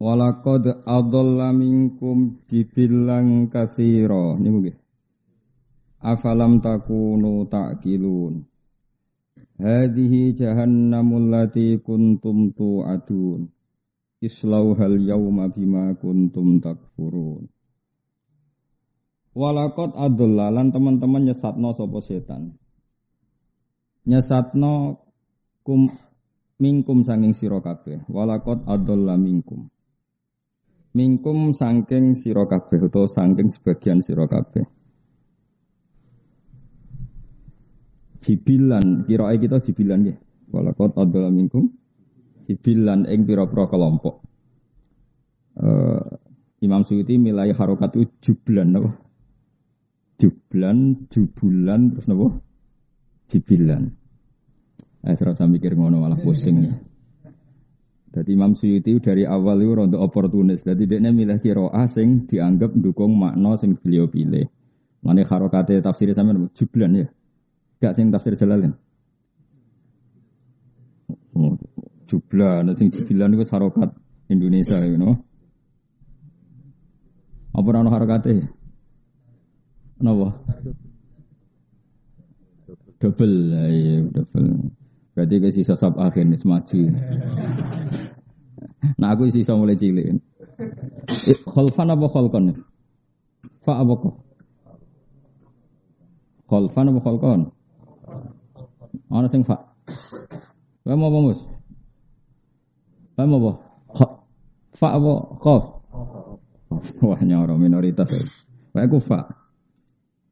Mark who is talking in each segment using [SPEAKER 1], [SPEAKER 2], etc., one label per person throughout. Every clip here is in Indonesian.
[SPEAKER 1] Walakad adalla minkum jibilang kathira. Ini mungkin. Afalam takunu ta'kilun. Hadihi jahannamul lati kuntum tu'adun. Islauhal yawma bima kuntum takfurun. Walakot adalla lan teman-teman nyesatno sopo setan. Nyesatno kum mingkum sanging sira kabeh. Walakot adalla mingkum. Mingkum sangking sira kabeh utawa sangking sebagian sira kabeh. Jibilan, kirae kita jibilan ya. Walakot adalah mingkum. Jibilan ing pira-pira kelompok. Uh, Imam Suyuti milai harokat itu jublan apa? Jublan, jubulan, terus apa? Jibilan. Eh, serasa mikir ngono malah pusing ya. Jadi Imam Suyuti dari awal itu rontok oportunis. Jadi dia milih kiro asing dianggap dukung makna sing beliau pilih. Mana harokate tafsir sama jublan ya. Gak sing tafsir jalalin. Oh, jublan, sing jublan itu harokat Indonesia you know. Apa nama harokate? Kenapa? Double, iya double. Berarti ke sisa sab akhir nih maju. nah aku sisa mulai cilik. Kholfan apa kholkon? Fa apa kok? Kholfan apa kholkon? Ana sing fa. Wae mau apa mus? Mau apa? Fa apa khof? Wah nyoro minoritas. Wae ku fa.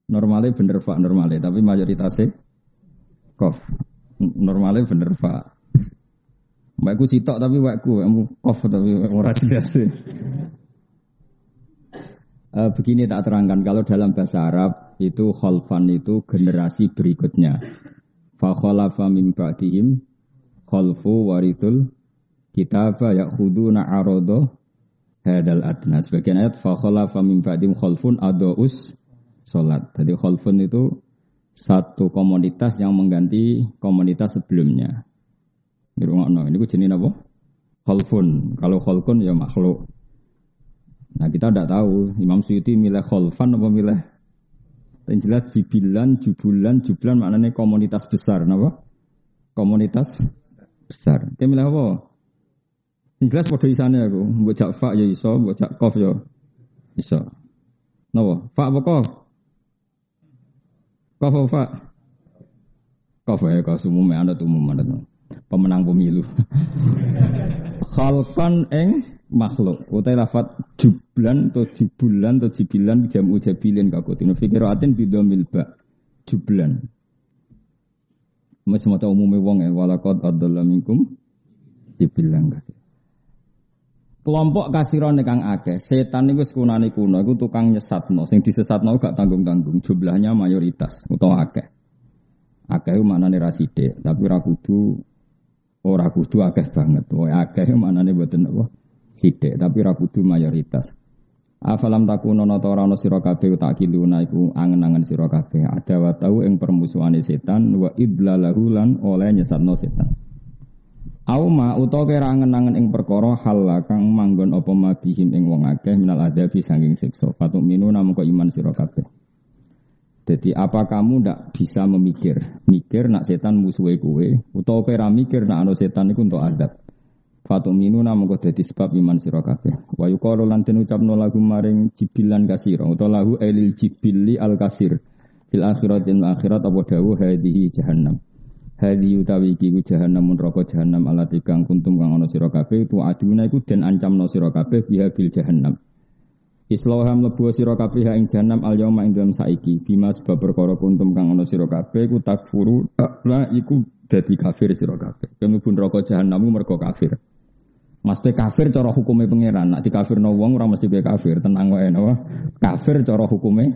[SPEAKER 1] Normalnya bener fa normalnya, tapi mayoritasnya kof. Normalnya bener Pak. Mbakku sitok tapi wakku, kamu kof tapi ora jelas. Uh, begini tak terangkan kalau dalam bahasa Arab itu khalfan itu generasi berikutnya. Fa khalafa min ba'dihim khalfu warithul kitaba ya'khuduna arada hadal adna. Sebagian ayat fa khalafa min ba'dihim khalfun adaus salat. Jadi khalfun itu satu komunitas yang mengganti komunitas sebelumnya. Ini gue jenis apa? Kholfun. Kalau kholfun ya makhluk. Nah kita tidak tahu Imam Suyuti milih kholfan apa milih yang jelas jibilan, jubulan, jublan maknanya komunitas besar, apa? Komunitas besar. Dia milih apa? Yang jelas pada isane aku, buat cak fa ya iso, buat cak kof ya iso. Napa? Fa apa kof? Kof Pak. Kof ya kau umum anda tuh pemenang pemilu. Khalqan eng makhluk utai lafat jublan atau jubulan atau jibilan jamu jabilin kakutino fikiratin bidomil ba jublan. Mes mata umumnya wong ya walakot adalah minkum jibilan kakut. Kelompok kasiron kang akeh, setan niku sekunane kuno iku tukang nyesatno, sing disesatno gak tanggung-tanggung, jumlahnya mayoritas utawa akeh. Akeh maknane ra sithik, tapi ora kudu ora kudu akeh banget. Wae akeh maknane mboten apa sithik, tapi ora mayoritas. Afalam takuno nata ora ana sira kabeh tak kiluna angen-angen sira kabeh ada wa tau ing permusuhane setan wa idlalahu lan oleh nyesatno setan. Auma utawa kira angen-angen ing perkara hal kang manggon apa mabihim ing wong akeh minal adabi saking siksa. Fatuk minu namun kok iman sira kabeh. Jadi apa kamu ndak bisa memikir, mikir nak setan musuhe kue, utawa kira mikir nak ana setan iku untuk adab. Fatuk minu namun kok dadi sebab iman sira kabeh. Wa yuqalu lan den ucapno lagu maring jibilan kasira utawa lahu elil jibili al kasir. Fil akhiratin akhirat apa dawuh hadhihi jahannam. Hadi utawi iki ku jahanam neraka jahanam alati kang kuntum kang ana sira kabeh tu aduna iku den ancamno sira kabeh biha bil jahanam. Islaham lebu sira kabeh ing jahanam al yauma ing dalam saiki bima sebab perkara kuntum kang ana sira kabeh ku takfuru la iku dadi kafir sira kabeh. Kemubun neraka jahanam mergo kafir. Pe kafir cara hukumnya pangeran. Nak di kafir no wong orang mesti pe kafir. Tenang wae napa? Kafir cara hukumnya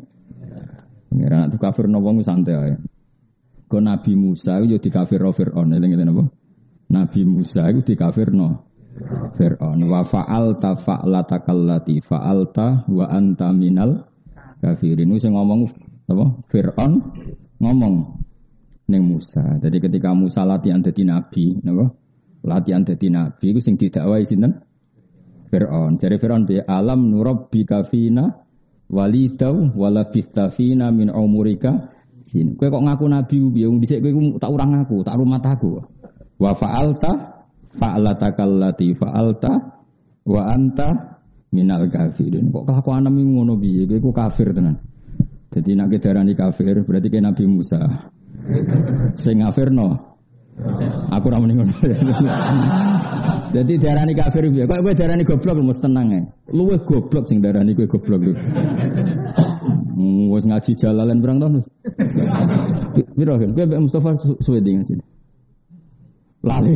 [SPEAKER 1] pangeran. Nak di kafir no wong santai ae. Kau Nabi Musa itu di kafir Fir'aun. Ini apa? Nabi Musa itu di kafir no Fir'aun. Wa fa'alta fa'lata kallati fa'alta wa anta minal kafirin. Itu saya ngomong apa? Fir'aun ngomong neng Musa. Jadi ketika Musa latihan jadi nabi, napa? latihan jadi nabi itu sing didakwai sinten Fir'aun. Jadi Fir'aun bi alam nurabbi kafina walidau wala fina min umurika sin. Kowe kok ngaku nabi piye wong dhisik kowe tak urang aku, tak rumah aku. Wa fa'alta fa'alata kallati fa'alta wa anta minal kafirin. Kok kelakuan ngono piye? Kowe kafir tenan. Jadi nak darani kafir berarti kayak Nabi Musa. Sing no. Aku ora muni ngono. Dadi darani kafir piye? Kok kowe darani goblok mesti tenang ae. Luwih goblok sing darani kowe goblok lu. Wis ngaji jalalan berang tahun. Piro kan? Kowe Mustafa suwe ngaji. Lali.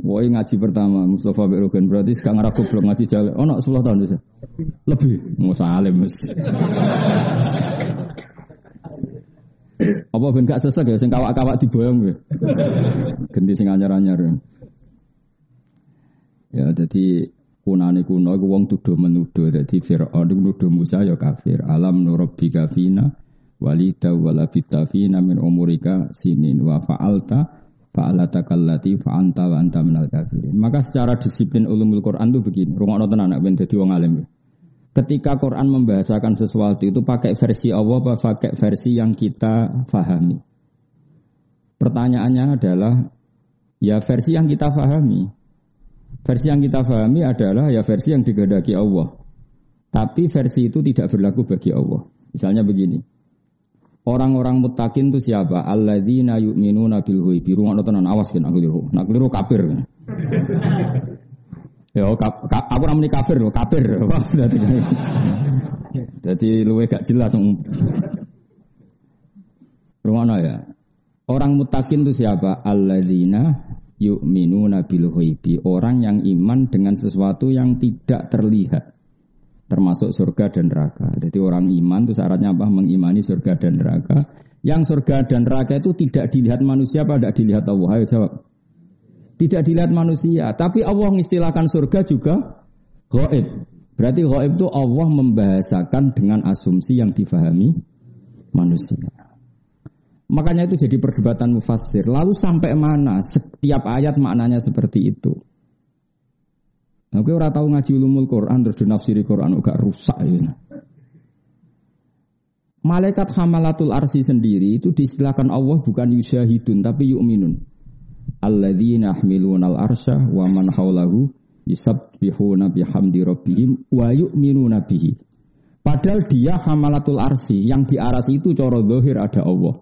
[SPEAKER 1] Woi ngaji pertama Mustafa Berogan berarti sekarang aku belum ngaji jalan. Oh, nak 10 tahun bisa. Lebih. Mau salim mas. Apa ben gak sesek ya sing kawak-kawak diboyong ya. Ganti sing anyar-anyar. Ya jadi kunane kuno iku wong tuduh menuduh dadi Firaun iku nuduh Musa ya kafir. Alam nurabbi kafina walida wala fina min umurika sinin wa fa'alta fa'alata kallati fa'anta wa anta minal kafirin. Maka secara disiplin ulumul Quran itu begini. Rungokno tenan nek ben dadi wong alim ya. Ketika Quran membahasakan sesuatu itu pakai versi Allah apa pakai versi yang kita fahami? Pertanyaannya adalah ya versi yang kita fahami. Versi yang kita fahami adalah ya versi yang digadaki Allah. Tapi versi itu tidak berlaku bagi Allah. Misalnya begini. Orang-orang mutakin itu siapa? Alladzina yu'minuna bil ghaibi. Rungokno tenan awas kan aku liru. Nak liru kafir. Ya, kap, kap, aku namanya kafir kafir. Jadi luwe gak jelas. Rumah ya. Orang mutakin itu siapa? Alladzina yu'minuna bil ghaibi. Orang yang iman dengan sesuatu yang tidak terlihat. Termasuk surga dan neraka. Jadi orang iman itu syaratnya apa? Mengimani surga dan neraka. Yang surga dan neraka itu tidak dilihat manusia apa tidak dilihat Allah? Ayo jawab. Tidak dilihat manusia. Tapi Allah mengistilahkan surga juga gaib. Berarti gaib itu Allah membahasakan dengan asumsi yang difahami manusia. Makanya itu jadi perdebatan mufassir. Lalu sampai mana setiap ayat maknanya seperti itu? Nah, gue tahu ngaji ulumul Quran terus dinafsiri Quran agak rusak ya. Malaikat hamalatul arsi sendiri itu diistilahkan Allah bukan yusyahidun tapi yu'minun alladzina yahmiluna al-arsya wa man haulahu yusabbihuna bihamdi rabbihim wa yu'minuna bihi. Padahal dia hamalatul arsi, yang di aras itu coro zahir ada Allah.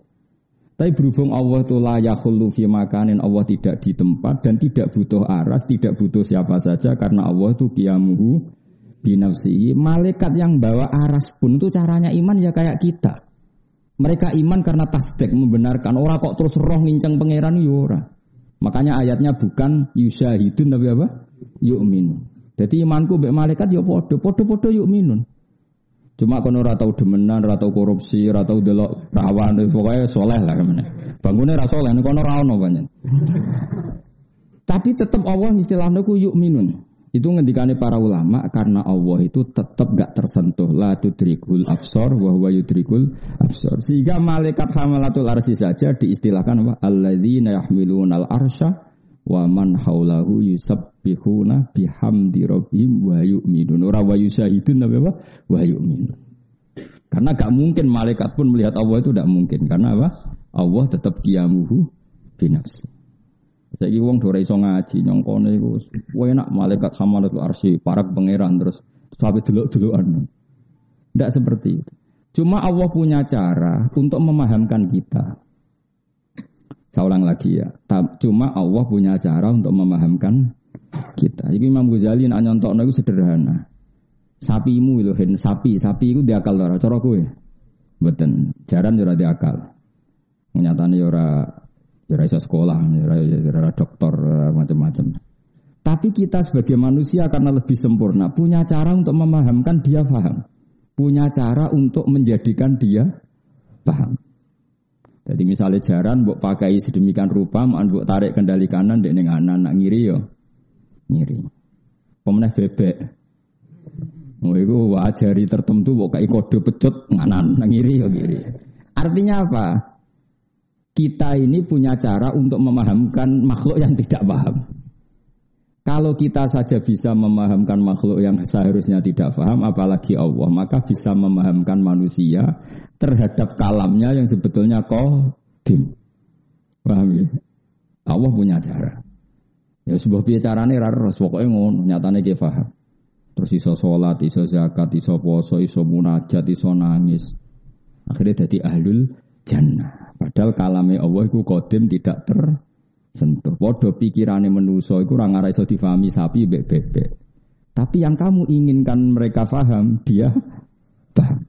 [SPEAKER 1] Tapi berhubung Allah itu la yakhullu fi makanin Allah tidak di tempat dan tidak butuh aras, tidak butuh siapa saja karena Allah itu kiamuhu binafsi. Malaikat yang bawa aras pun itu caranya iman ya kayak kita. Mereka iman karena tasdek membenarkan orang kok terus roh ngincang pangeran yura. Ya Makanya ayatnya bukan yusyahidun tapi apa? Yu'minun. Jadi imanku mbek malaikat ya podo, podo-podo yu'minun. Cuma kono ora tau demenan, ora tau korupsi, ora tau delok rawan, pokoknya soleh lah ke mana. Bangunnya ora soleh, kono ora ono banyak. Tapi tetap Allah istilahnya ku yu'minun. Itu ngendikane para ulama karena Allah itu tetap gak tersentuh la tudrikul absor wa huwa yudrikul absor. Sehingga malaikat hamalatul arsy saja diistilahkan apa? Alladzina yahmiluna al-arsya wa man haulahu yusabbihuna bihamdi rabbihim wa yu'minun. Ora wa yusahidun apa? Wa yu'minun. Karena gak mungkin malaikat pun melihat Allah itu tidak mungkin. Karena apa? Allah tetap kiamuhu binafsi. Saiki wong ora iso ngaji nyongkone iku enak malaikat hamalatul arsy para pangeran terus sampai delok-delokan. Tidak seperti itu. Cuma Allah punya cara untuk memahamkan kita. Saya ulang lagi ya. Cuma Allah punya cara untuk memahamkan kita. Jadi Imam Ghazali nak nyontokno itu sederhana. Sapimu itu hen sapi, sapi itu diakal ora cara kowe. Mboten, jaran ora diakal. Nyatane ora Ya rasa sekolah, rasa dokter, macam-macam. Tapi kita sebagai manusia karena lebih sempurna punya cara untuk memahamkan dia paham. Punya cara untuk menjadikan dia paham. Jadi misalnya jaran buat pakai sedemikian rupa, buat tarik kendali kanan, dek anak anak ngiri yo, ngiri. Pemenang bebek. Oh, itu wajari tertentu buat kayak kode pecut nganan, ngiri yo ngiri. Artinya apa? Kita ini punya cara untuk memahamkan makhluk yang tidak paham. Kalau kita saja bisa memahamkan makhluk yang seharusnya tidak paham, apalagi Allah, maka bisa memahamkan manusia terhadap kalamnya yang sebetulnya kodim. Paham ya? Allah punya cara. Ya sebuah bicarane rara pokoknya ngono, nyatane dia paham. Terus iso sholat, iso zakat, iso poso, iso munajat, iso nangis. Akhirnya jadi ahlul jannah. Padahal kalame Allah itu kodim tidak ter sentuh. Podo pikirannya menuso itu orang arah iso difahami sapi bebek bebek. Tapi yang kamu inginkan mereka faham, dia paham.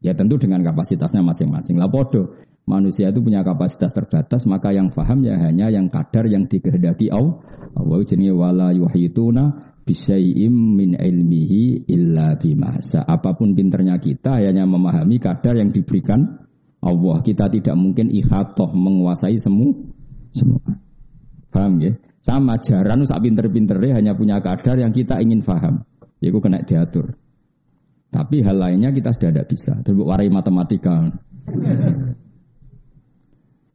[SPEAKER 1] Ya tentu dengan kapasitasnya masing-masing. Lah podo, manusia itu punya kapasitas terbatas, maka yang faham ya hanya yang kadar yang dikehendaki Allah. Allah jenis wala yuhituna bisyai'im min ilmihi illa bimasa. Apa pun pinternya kita hanya memahami kadar yang diberikan Allah. Kita tidak mungkin ihatoh menguasai semua semua. Paham ya? Sama jaran sak pinter-pinternya hanya punya kadar yang kita ingin paham. Yaitu kena diatur. Tapi hal lainnya kita sudah tidak bisa. Terus warai matematika.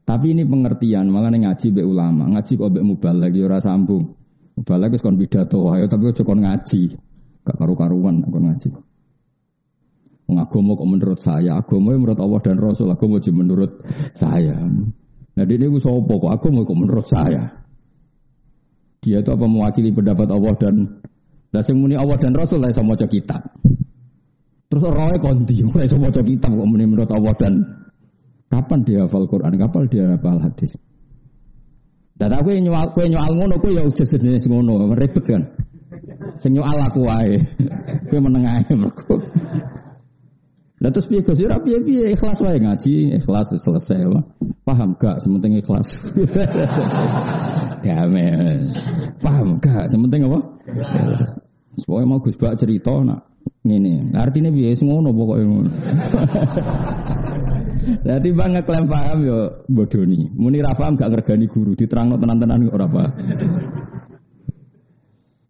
[SPEAKER 1] Tapi ini pengertian, malah ngaji be ulama, ngaji kok be mubal lagi ora sambung. Mubal lagi kon pidato ayo tapi kok kon ngaji. Gak karu-karuan kon ngaji. Agama kok menurut saya, agama menurut Allah dan Rasul, agama menurut saya. Nah ini gue sopo kok, agama kok menurut saya. Dia itu apa mewakili pendapat Allah dan lah muni Allah dan Rasul lah sama maca kitab. Terus orangnya konti, mulai sama maca kitab kok muni menurut Allah dan kapan dia hafal Quran, kapan dia hafal hadis. Dan aku yang nyual, aku yang nyual ngono, aku ya udah sejenis ngono, ribet kan. Sing nyual aku wae, aku menengah mergo. Lah terus piye Gus? Ora piye-piye ikhlas wae ngaji, ikhlas selesai. Paham gak sementing ikhlas. Damai. Paham gak sementing apa? Pokoknya mau Gus cerita nak ngene. Artinya piye ngono pokoke ngono. Lah timbang ngeklaim paham yo bodoni. Muni ra paham gak ngergani guru, diterangno tenan-tenan ora paham.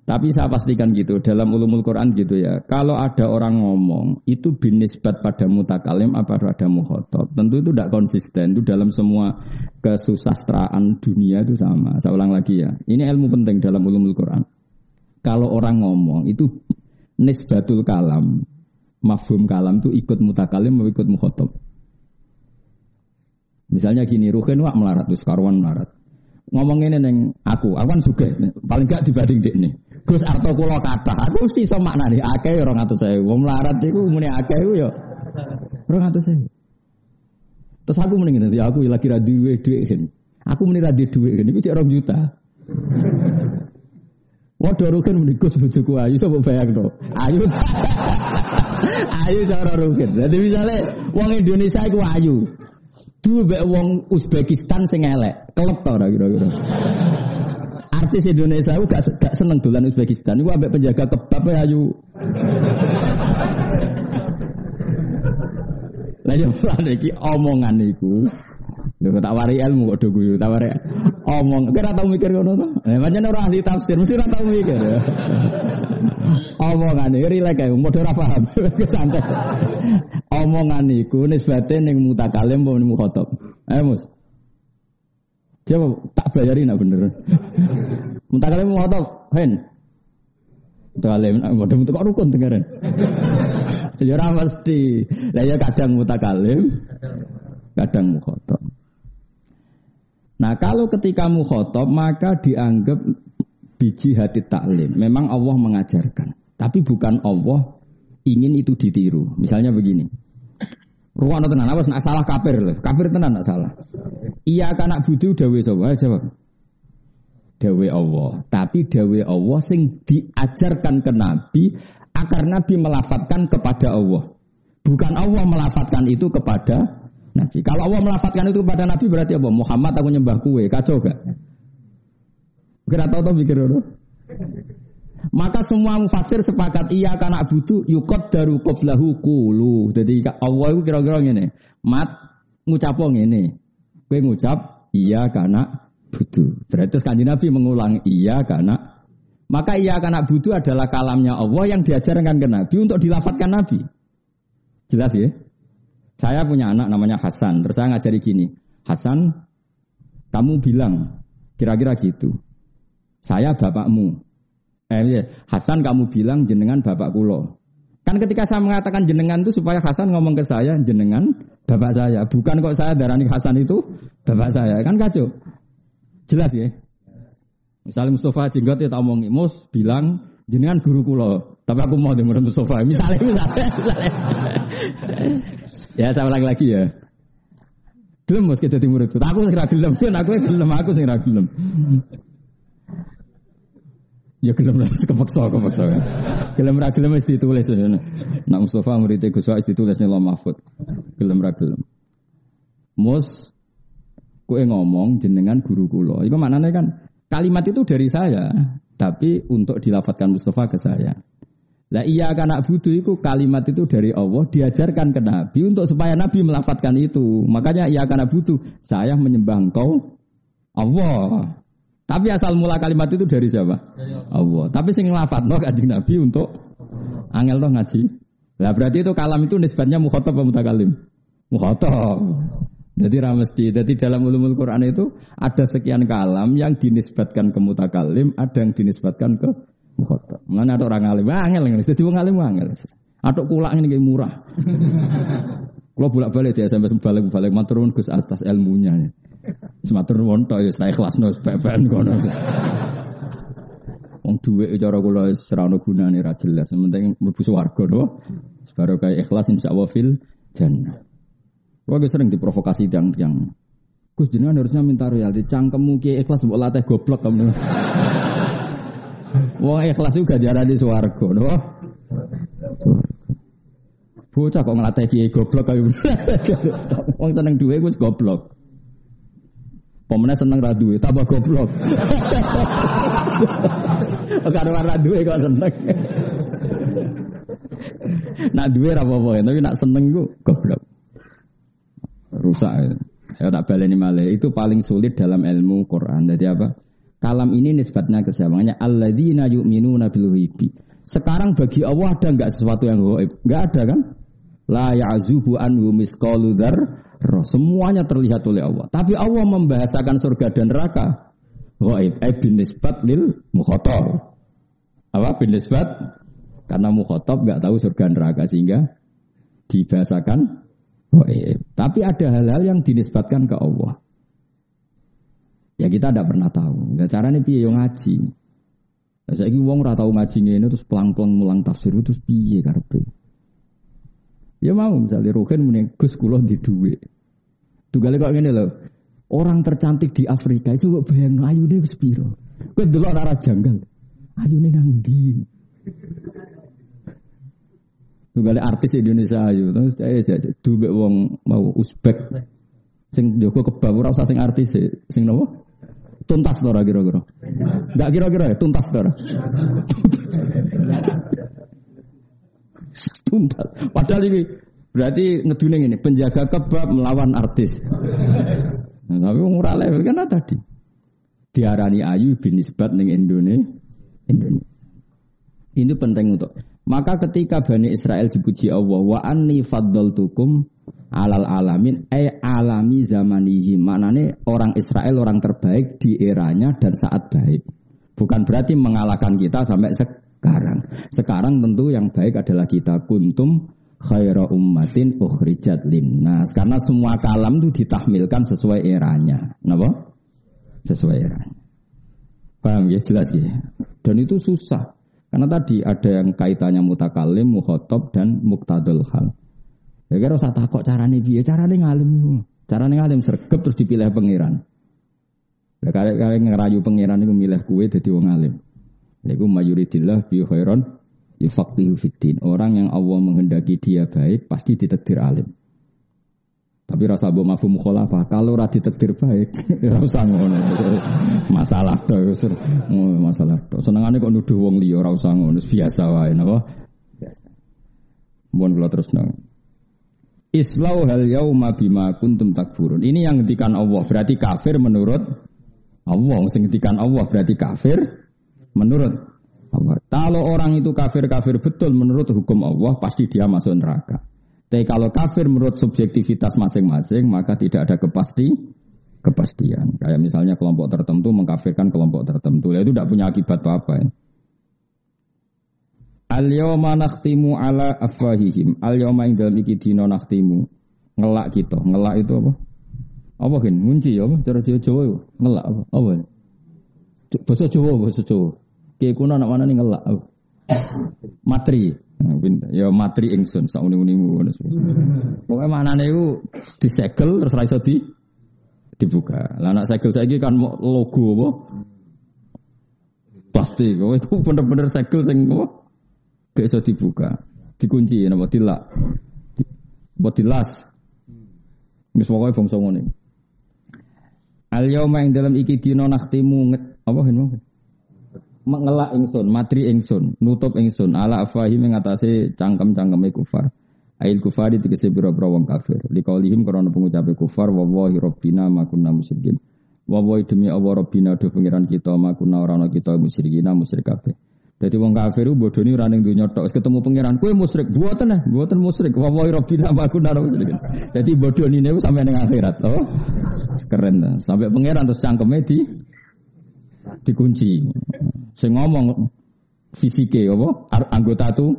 [SPEAKER 1] Tapi saya pastikan gitu, dalam ulumul Quran gitu ya. Kalau ada orang ngomong, itu binisbat pada mutakalim apa pada mukhotob. Tentu itu tidak konsisten. Itu dalam semua kesusastraan dunia itu sama. Saya ulang lagi ya. Ini ilmu penting dalam ulumul Quran. Kalau orang ngomong, itu nisbatul kalam. Mafhum kalam itu ikut mutakalim atau ikut mukhotob. Misalnya gini, Ruhin wak melarat, terus melarat. Ngomong ini neng aku, aku kan suka, paling gak dibanding dek nih. Gus arto kula kata, aku mesti iso maknane akeh 200.000. Wong melarat iku muni akeh iku ya 200.000. Terus aku mending ngene, ya aku lagi ra duwe dhuwit kan. Aku muni duwe dhuwit kan 2 juta. Waduh rugen muni Gus bojoku ayu sapa bayangno. Ayu. ayu cara rugen. Jadi misalnya wong Indonesia iku ayu. Duwe wong Uzbekistan sing elek. Kelep ora kira-kira artis Indonesia itu gak, gak seneng dolan Uzbekistan. Itu ambek penjaga kebab ya ayu. Lah yo iki omongan iku. Lho tak wari ilmu kok do guyu, tak wari omong. Kira tau mikir ngono to? Eh pancen ora ahli tafsir, mesti ora tau mikir. omongan iki rilek kae, padha ora paham. Santai. Omongan iku nisbate ning mutakalim apa ning mukhatab. Eh Mus. Coba tak bayarin nak bener. Mau tau, hen. Muntah kalian, waduh muntah kok rukun dengerin. Ya ora mesti. Lah ya kadang mutakalim, kadang mukhotob. Nah kalau ketika mukhotob maka dianggap biji hati taklim. Memang Allah mengajarkan. Tapi bukan Allah ingin itu ditiru. Misalnya begini. Ruang tenan, awas nak salah kafir loh. Kafir tenan nak salah. Iya kan nak budu dawe sapa? Jawab. Dawe Allah. Tapi dawe Allah sing diajarkan ke Nabi agar Nabi melafatkan kepada Allah. Bukan Allah melafatkan itu kepada Nabi. Kalau Allah melafatkan itu kepada Nabi berarti apa? Muhammad aku nyembah kue, kacau gak? Kira tahu tuh mikir dulu. Maka semua mufasir sepakat iya karena butuh yukot daru qoblahu kulu. Jadi Allah itu kira-kira ngene. Mat ngucap ngene. Kowe ngucap iya karena butuh. Berarti kanji Nabi mengulang iya karena maka iya karena butuh adalah kalamnya Allah yang diajarkan ke Nabi untuk dilafatkan Nabi. Jelas ya? Saya punya anak namanya Hasan. Terus saya ngajari gini. Hasan, kamu bilang kira-kira gitu. Saya bapakmu. Eh, iya. Hasan kamu bilang jenengan bapak kulo. Kan ketika saya mengatakan jenengan itu supaya Hasan ngomong ke saya jenengan bapak saya. Bukan kok saya darani Hasan itu bapak saya. Kan kacau. Jelas ya? Misalnya Mustafa Jenggot ya omongi, Mus bilang jenengan guru kulo. Tapi aku mau dengar Mustafa. Misalnya, misalnya, misalnya. ya saya ulang lagi ya. Gelem mus kita timur itu. Aku segera gelem, aku gelem, aku segera gelem. Ya gelem lah, kepeksa, kepeksa. Gelem ra gelem wis ditulis. Nak Mustafa murid Gus Wais ditulis nih Mahfud. Gelem ra gelem. Mus kue ngomong jenengan guru kulo. Iku maknanya kan kalimat itu dari saya, tapi untuk dilafatkan Mustafa ke saya. Lah iya karena butuh itu kalimat itu dari Allah diajarkan ke Nabi untuk supaya Nabi melafatkan itu. Makanya iya karena butuh saya menyembah engkau Allah. Tapi asal mula kalimat itu dari siapa? Allah. Tapi sing no kanjeng Nabi untuk angel toh ngaji. Lah berarti itu kalam itu nisbatnya mukhatab atau mutakalim? Mukhatab. Jadi ramesti. Jadi dalam ulumul Quran itu ada sekian kalam yang dinisbatkan ke mutakalim, ada yang dinisbatkan ke mukhatab. Mana ada orang alim, angel angel. Jadi orang alim angel. Atau kulak ini kayak murah. Kalau bolak balik dia sampai balik balik maturun gus atas ilmunya. Sematur wonto ya saya kelas nus pepen kono. Wong duwe cara kula wis ora ono gunane ra jelas. Penting mlebu swarga no. Baru kayak ikhlas insyaallah fil jannah. Kalau sering diprovokasi yang yang Gus jenengan harusnya minta royalti. Cangkemmu ki ikhlas mbok latih goblok kamu. Wong ikhlas juga jarang di swarga, no? Bocah kok ngelatih kiai goblok kayu. Wong seneng duwe gus goblok. Pemenang seneng ra duwe, tambah goblok. Karo ra duwe kok seneng. nak duwe ra apa-apa, tapi nak seneng ku goblok. Rusak. Ya tak baleni malih. Itu paling sulit dalam ilmu Quran. Jadi apa? Kalam ini nisbatnya ke siapa? Alladzina yu'minuna bil. Sekarang bagi Allah ada enggak sesuatu yang gaib? Enggak ada kan? La ya'zubu anhu misqalu roh. Semuanya terlihat oleh Allah. Tapi Allah membahasakan surga dan neraka. Gaib. Eh bin nisbat lil mukhotor. Apa bin nisbat? Karena mukhotob enggak tahu surga neraka sehingga dibahasakan gaib. Tapi ada hal-hal yang dinisbatkan ke Allah. Ya kita tidak pernah tahu. Ya caranya piye yang ngaji. Saya wong ora tahu ngaji ini terus pelang-pelang mulang tafsir terus piye karepe. Ya mau misalnya Rohin muni Gus kula di duit. Tugale kok ngene lho. Orang tercantik di Afrika itu kok bayang ayune wis piro. Kowe delok ora janggal. Ayune nang ndi? Tugale artis Indonesia ayu terus saya duwe wong mau Uzbek sing Joko kebab ora usah sing artis sing nopo? Tuntas ora kira-kira? Enggak kira-kira ya tuntas ora? Tuntas. Padahal ini berarti ngeduning ini penjaga kebab melawan artis. Nah, tapi murah level kan tadi. Diarani ayu bin nisbat ning Indonesia. Indonesia. Ini penting untuk. Maka ketika Bani Israel dipuji Allah, wa anni faddaltukum alal alamin eh alami zamanihi maknanya orang Israel orang terbaik di eranya dan saat baik bukan berarti mengalahkan kita sampai sekarang. Sekarang tentu yang baik adalah kita kuntum khaira ummatin ukhrijat linnas. Karena semua kalam itu ditahmilkan sesuai eranya. Kenapa sesuai eranya. Paham ya? Jelas ya? Dan itu susah. Karena tadi ada yang kaitannya mutakalim, muhotob dan muktadul hal. Ya kira usah takok carane piye, carane ngalim. Carane ngalim sergap terus dipilih pangeran. Lah kare-kare ngerayu pangeran iku milih kue dadi wong alim. Iku mayuridillah bi khairon yufaqihu fiddin. Orang yang Allah menghendaki dia baik pasti ditakdir alim. Tapi rasa mbok mafhum mukhalafah, kalau ora ditakdir baik, ora usah ngono. Masalah to, oh, masalah to. Senengane kok nuduh wong liya ora usah ngono, biasa wae napa? Biasa. Mohon kula terus nang. Islau hal yauma bima kuntum takfurun. Ini yang ngendikan Allah, berarti kafir menurut Allah. Sing ngendikan Allah berarti kafir menurut Allah. Kalau orang itu kafir-kafir betul menurut hukum Allah, pasti dia masuk neraka. Tapi kalau kafir menurut subjektivitas masing-masing, maka tidak ada kepasti kepastian. Kayak misalnya kelompok tertentu mengkafirkan kelompok tertentu, ya itu tidak punya akibat apa-apa. Ya. Al yawma nakhtimu ala afwahihim. Al yawma ing dalam iki dina nakhtimu. Ngelak kita. Ngelak itu apa? Apa kan? Ngunci apa? Cara Jawa Jawa. Ngelak apa? Apa? Bahasa Jawa, bahasa Jawa. Kayak kuno anak mana nih ngelak? Matri. Ya matri ingsun sak uni-unimu ngono. Pokoke manane disegel terus ra iso di dibuka. Lah anak segel saiki kan logo apa? Pasti itu bener-bener segel sing apa? Gak iso dibuka. Dikunci napa dilak. Mbok dilas. Wis pokoke bangsa ngene. Al yauma ing dalam iki dina nakhtimu apa hen mengelak ingsun, matri ingsun, nutup ingsun ala afahi mengatasi cangkem-cangkeme kufar. Ail kufar tiga pira-pira wong kafir. Liqaulihim krana pengucape kufar wa wallahi rabbina ma kunna musyrikin. Wa demi Allah rabbina do pengiran kita ma kunna ora ana kita musyrikina musyrik kabeh. Dadi wong kafir bodoni ora ning donya tok. ketemu pengiran kowe musyrik. Mboten nah, mboten musyrik. Wa wallahi rabbina ma kunna. Dadi bodoni niku sampe ning akhirat, oh. Keren. Sampai pengiran terus cangkeme di dikunci. Sing ngomong fisike apa anggota tu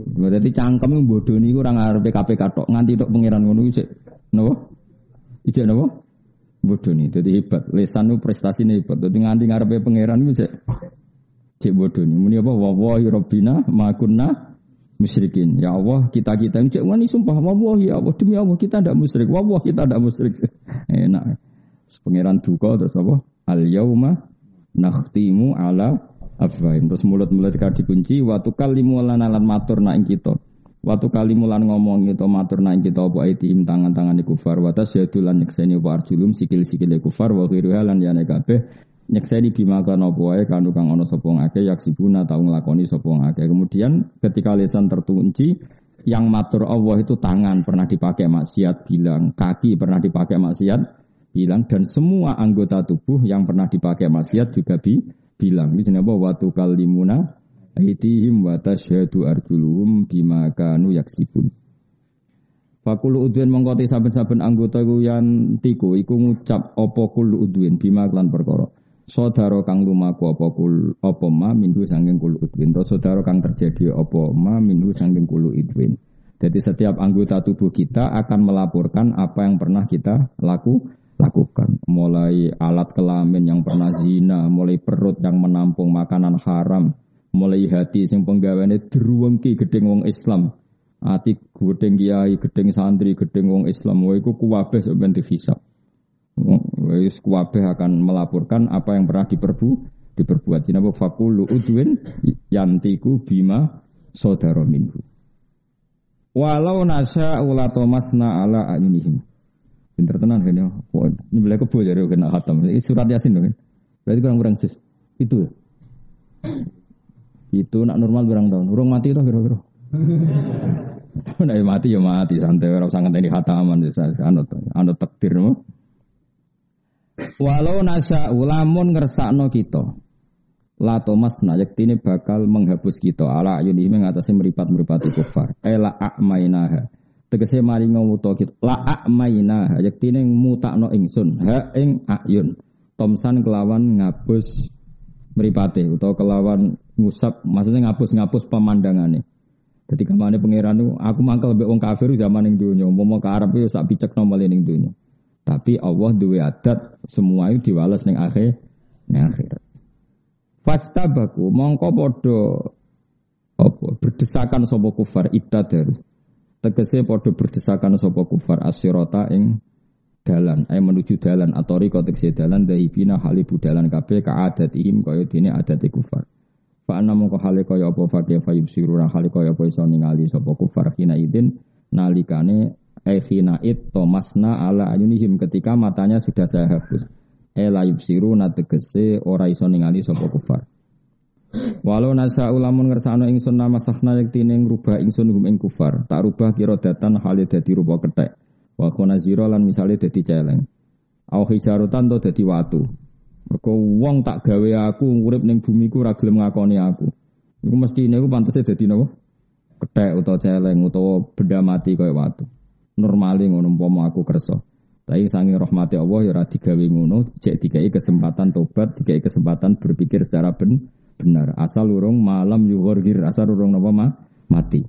[SPEAKER 1] berarti cangkem bodoh niku ora ngarepe KPK tok nganti tok pangeran ngono iki napa? Ijek napa? Bodoh nih, jadi hebat. Lesan nu prestasi nih hebat. Jadi nganti ngarepe pangeran itu cek cek bodoh nih. Muni apa? Wawahi Robbina makunna musyrikin. Ya Allah, kita kita ini cek wani sumpah. Wawahi ya Allah demi Allah kita tidak musyrik. Wawah kita tidak musyrik. Enak. Pangeran duka terus apa? Al yauma nakhtimu ala afwahim. Terus mulut-mulut kita dikunci waktu kalimu lan lan matur nak kita. Waktu kali mulan ngomong itu matur nak kita apa itihim tangan-tangan di kufar watas ya tulan nyekseni apa arjulum sikil-sikil kufar wa khiruha lan yane nyekseni bima kan apa wae kanu kang ana sapa ngake yaksibuna tau nglakoni sapa ngake. Kemudian ketika lisan terkunci yang matur Allah itu tangan pernah dipakai maksiat bilang, kaki pernah dipakai maksiat bilang dan semua anggota tubuh yang pernah dipakai maksiat juga bi bilang ini jenenge watu kalimuna aitihim wa tasyhadu arjuluhum bima kanu yaksibun Fakulu udwin mengkoti saben-saben anggota iku yan tiku iku ngucap apa kul udwin bima klan perkara. Kang lumaku apa kul apa ma minhu sanging kul udwin. To saudara kang terjadi apa ma minhu sanging kul udwin. Jadi setiap anggota tubuh kita akan melaporkan apa yang pernah kita laku lakukan. Mulai alat kelamin yang pernah zina, mulai perut yang menampung makanan haram, mulai hati sing penggaweane druwengki gedeng wong Islam. Ati gedeng kiai, gedeng santri, gedeng wong Islam, wae iku kuwabeh sampeyan dihisab. Wis kuwabeh akan melaporkan apa yang pernah diperbu diperbuat. Jinapa fakulu udwin yantiku bima saudara minhu. Walau nasa ulatomasna ala ayunihim. Pinter tenan kan ya. beli kebo jadi kena hatam. Surat yasin kan. Berarti kurang-kurang jus. Itu ya. Itu nak normal kurang tahun. Urung mati itu kira-kira. Nah ya mati ya mati santai orang sangat ini hataman anut anut takdir. Walau nasa ulamun ngersakno kita. La Thomas nak ini bakal menghapus kita ala ayuni mengatasi meripat meripati kufar. Ela akmainaha tegese mari ngawuta kita la akmaina yektine mutakno ingsun. Ha ing ayun. Tomsan kelawan ngapus mripate utawa kelawan ngusap. Maksudnya ngapus-ngapus pemandangane. Jadi ke mana pangeran itu aku mangkel mbek wong kafir zaman ning donya. Umpama ke Arab yo sak picekno male ning donya. Tapi Allah duwe adat semua itu diwales ning akhir ning akhirat. Fastabaku mongko padha apa berdesakan sapa kufar ibtadaru tegese padha berdesakan sapa kufar asyirata ing dalan ay menuju dalan atau riko tegese dalan dahibina halibu dalan kabeh kaadatihim kaya dene adate kufar fa ana mongko hale kaya apa fa kaya fayub sirura hale kaya apa iso ningali sapa kufar hina idin nalikane Aifina it tomasna ala ayunihim ketika matanya sudah saya hapus. Ela yubsiru tegese ora iso ningali sapa kufar. Walau nasa ulamun ngersano ingsun nama sahna yektine ngrubah ingsun hum ing kufar, tak rubah kira datan hale dadi rupa kethek. Wa khonazira lan misale dadi celeng. Au hijarotan to dadi watu. Mergo wong tak gawe aku urip ning bumi ku ora gelem ngakoni aku. Iku mesti niku pantese dadi napa? Kethek utawa celeng utawa benda mati kaya watu. Normale ngono umpama aku kersa. Tapi sangi rahmati Allah ya ora digawe ngono, cek dikai kesempatan tobat, dikai kesempatan berpikir secara ben, benar. Asal urung malam yughorgir, asal urung napa ma, mati.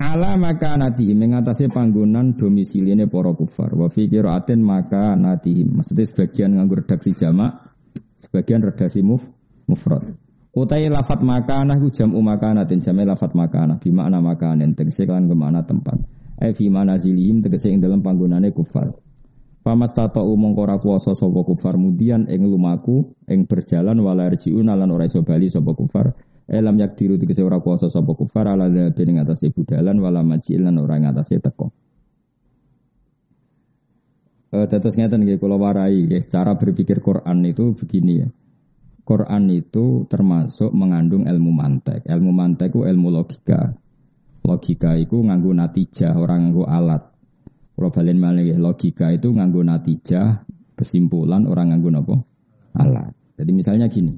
[SPEAKER 1] Ala maka nati mengatasi panggonan domisiline para kufar. Wa fi qiraatin maka nati Maksudnya sebagian nganggur redaksi jamak, sebagian redaksi muf mufrad. Utai lafat makanah ku jam'u makanatin jamai lafat makanah bi makna makanen tegese kan ke tempat. Ai fi manazilihim tegese ing dalam panggonane kufar. Pamas tato umong kora kuasa sopo kufar mudian ing lumaku ing berjalan wala rjiun lan ora iso bali sapa kufar. Elam yak diru ora kuasa sopo kufar ala dhabi ing atase budalan wala majil lan ora ing atase teko. Eh tetes ngeten nggih kula warai nggih cara berpikir Quran itu begini ya. Quran itu termasuk mengandung ilmu mantek. Ilmu mantek itu ilmu logika. Logika itu nganggo natijah, orang nganggo alat. Kalau balen logika itu nganggo natijah, kesimpulan orang nganggo nopo alat. Jadi misalnya gini.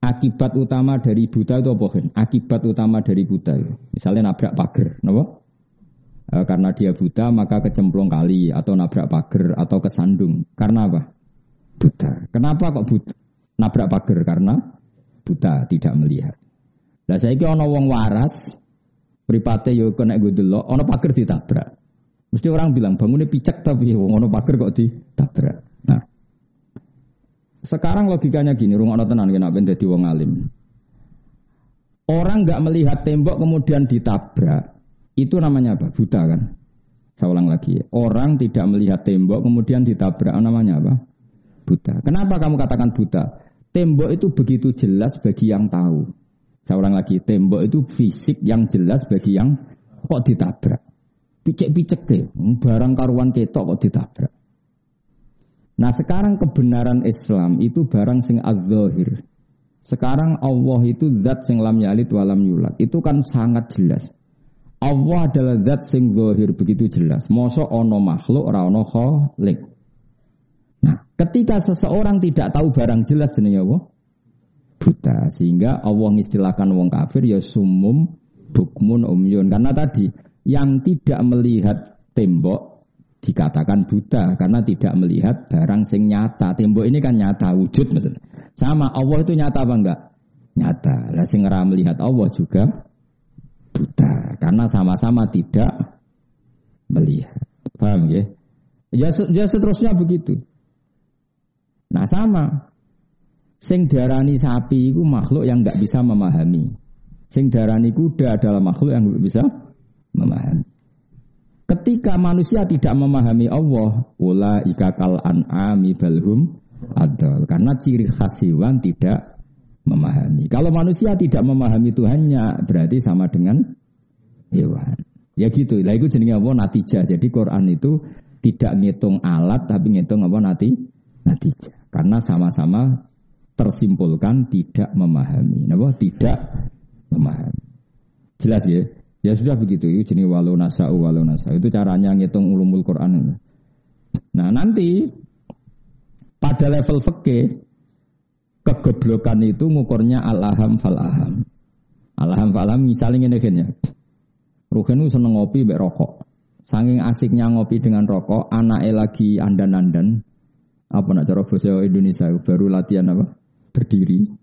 [SPEAKER 1] Akibat utama dari buta itu apa? Akibat utama dari buta itu. Misalnya nabrak pagar, nopo? E, karena dia buta maka kecemplung kali atau nabrak pagar atau kesandung. Karena apa? Buta. Kenapa kok buta? Nabrak pagar karena buta, tidak melihat. Lah saya kira ono wong waras, pripate yo kena gue dulu, ono pagar ditabrak. Mesti orang bilang bangunnya picek tapi ngono pagar kok ditabrak. Nah, sekarang logikanya gini, rumah tenan kena ben dadi wong alim. Orang nggak melihat tembok kemudian ditabrak, itu namanya apa? Buta kan? Saya ulang lagi. Orang tidak melihat tembok kemudian ditabrak, namanya apa? Buta. Kenapa kamu katakan buta? Tembok itu begitu jelas bagi yang tahu. Saya ulang lagi, tembok itu fisik yang jelas bagi yang kok ditabrak. Picek-picek ke, barang karuan ketok kok ditabrak. Nah sekarang kebenaran Islam itu barang sing az Sekarang Allah itu zat sing lam yalid walam yulat. Itu kan sangat jelas. Allah adalah zat sing zahir begitu jelas. Mosok ono makhluk ora ono khalik. Nah, ketika seseorang tidak tahu barang jelas jenenge apa? Buta. Sehingga Allah mengistilahkan wong kafir ya sumum bukmun umyun. Karena tadi yang tidak melihat tembok dikatakan buta karena tidak melihat barang sing nyata. Tembok ini kan nyata wujud maksudnya. Sama Allah itu nyata apa enggak? Nyata. Lah sing melihat Allah juga buta karena sama-sama tidak melihat. Paham ya? Ya, ya seterusnya begitu. Nah sama. Sing darani sapi itu makhluk yang nggak bisa memahami. Sing darani kuda adalah makhluk yang nggak bisa memahami. Ketika manusia tidak memahami Allah, ula ikakal an'ami balhum adal. Karena ciri khas hewan tidak memahami. Kalau manusia tidak memahami Tuhannya, berarti sama dengan hewan. Ya gitu. Lah itu jenenge apa? Natijah. Jadi Quran itu tidak ngitung alat tapi ngitung apa nanti natijah. Karena sama-sama tersimpulkan tidak memahami. Napa? Tidak memahami. Jelas ya? Ya sudah begitu, itu jenis walau nasa'u walau nasa'u. Itu caranya ngitung ulumul Quran. Nah nanti pada level fikih kegoblokan itu ngukurnya al-aham fal-aham. Al-aham fal-aham misalnya ini kan ya. Ruhen itu seneng ngopi mbak rokok. Saking asiknya ngopi dengan rokok, anaknya lagi andan-andan. Apa nak cara bahasa Indonesia baru latihan apa? Berdiri.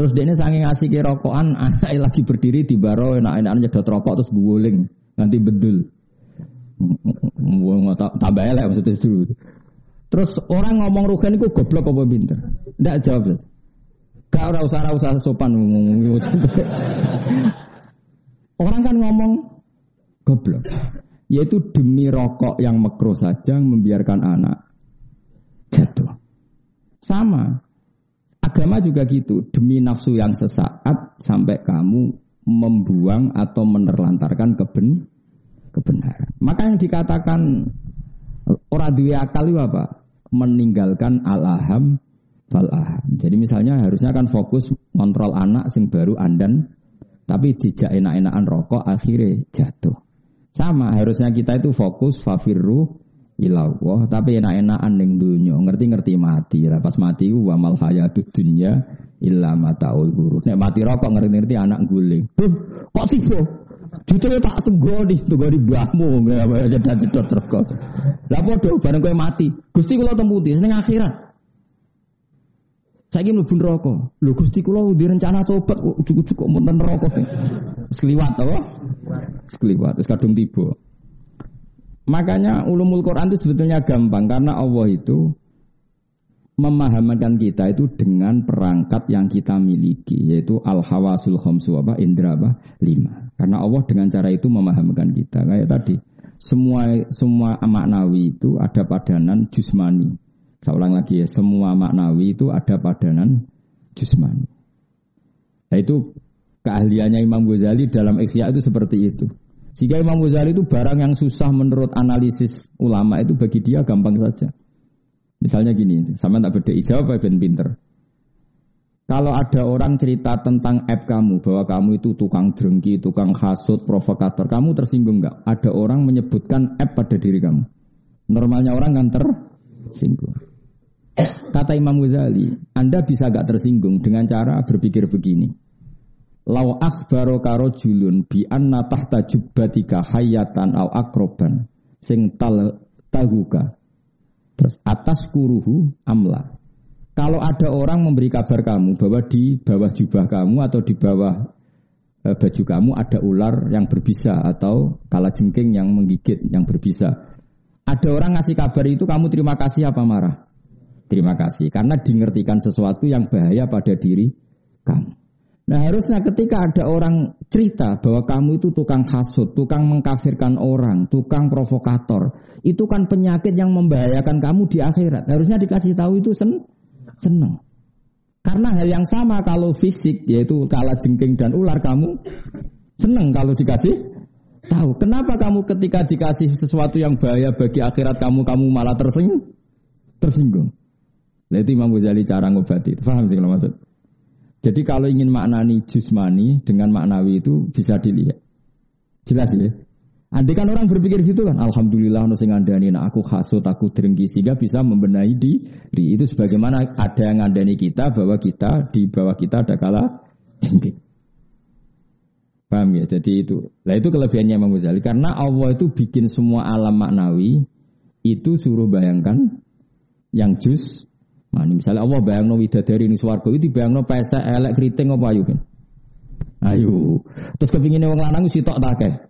[SPEAKER 1] Terus dia ini saking asik rokokan, anak lagi berdiri di baro, enak-enak nyedot rokok terus guling, nanti bedul. Tambah elek maksudnya itu. Terus orang ngomong Rugen itu goblok apa pinter? Tidak jawab. Gak ora usah ora usah sopan orang kan ngomong goblok. Yaitu demi rokok yang makro saja membiarkan anak jatuh. Sama. Agama juga gitu, demi nafsu yang sesaat sampai kamu membuang atau menerlantarkan keben kebenaran. Maka yang dikatakan orang dua akal apa? Meninggalkan al-aham fal-aham. Jadi misalnya harusnya kan fokus kontrol anak sing baru andan tapi dijak enak-enakan rokok akhirnya jatuh. Sama harusnya kita itu fokus fafirru ilawah tapi enak-enakan ning dunya ngerti-ngerti mati lah pas mati wa mal hayatud dunya illa mataul ghurur nek mati rokok ngerti-ngerti anak guling kok tiba Justru tak tunggu di tunggu di buahmu nggak apa jadi jedot rokok. Lah podo bareng kowe mati. Gusti kula temputi seneng akhirat. Saya ingin mlebu neraka. Lho Gusti kula di rencana tobat kok cukup-cukup mboten neraka. Sekliwat apa? Sekliwat wis kadung tiba. Makanya ulumul Quran itu sebetulnya gampang karena Allah itu memahamkan kita itu dengan perangkat yang kita miliki yaitu al hawasul khamsu apa indra apa lima. Karena Allah dengan cara itu memahamkan kita. Kayak tadi semua semua maknawi itu ada padanan jusmani. Saya ulang lagi ya semua maknawi itu ada padanan jusmani. Nah itu keahliannya Imam Ghazali dalam ikhya itu seperti itu sehingga Imam Ghazali itu barang yang susah menurut analisis ulama itu bagi dia gampang saja. Misalnya gini, sama tak beda jawab ben pinter. Kalau ada orang cerita tentang app kamu bahwa kamu itu tukang drengki, tukang hasut, provokator, kamu tersinggung nggak? Ada orang menyebutkan app pada diri kamu. Normalnya orang kan tersinggung. Kata Imam Ghazali, Anda bisa gak tersinggung dengan cara berpikir begini. Lau akhbaro karo julun bi anna tahta jubbatika hayatan au akroban sing tal tahuka. Terus atas kuruhu amla. Kalau ada orang memberi kabar kamu bahwa di bawah jubah kamu atau di bawah e, baju kamu ada ular yang berbisa atau kala jengking yang menggigit yang berbisa. Ada orang ngasih kabar itu kamu terima kasih apa marah? Terima kasih karena dingertikan sesuatu yang bahaya pada diri kamu. Nah harusnya ketika ada orang cerita bahwa kamu itu tukang hasut, tukang mengkafirkan orang, tukang provokator, itu kan penyakit yang membahayakan kamu di akhirat. Harusnya dikasih tahu itu sen seneng. Karena hal yang sama kalau fisik yaitu kala jengking dan ular kamu seneng kalau dikasih tahu. Kenapa kamu ketika dikasih sesuatu yang bahaya bagi akhirat kamu kamu malah tersinggung? Tersinggung. Itu Imam Ghazali cara ngobati. Paham sih kalau maksud? Jadi kalau ingin maknani jusmani dengan maknawi itu bisa dilihat. Jelas ya? Andai kan orang berpikir gitu kan, Alhamdulillah no sing ngandani nah aku hasut, aku drengki sehingga bisa membenahi diri. Itu sebagaimana ada yang ngandani kita bahwa kita di bawah kita ada kala jengking. Paham ya? Jadi itu. Nah itu kelebihannya Imam Ghazali karena Allah itu bikin semua alam maknawi itu suruh bayangkan yang jus Nah, misalnya Allah bayang no widadari ini suwargo itu bayang no pesa elek keriting apa ayu kan? Ayo. Terus kepingin orang lanang si tok tak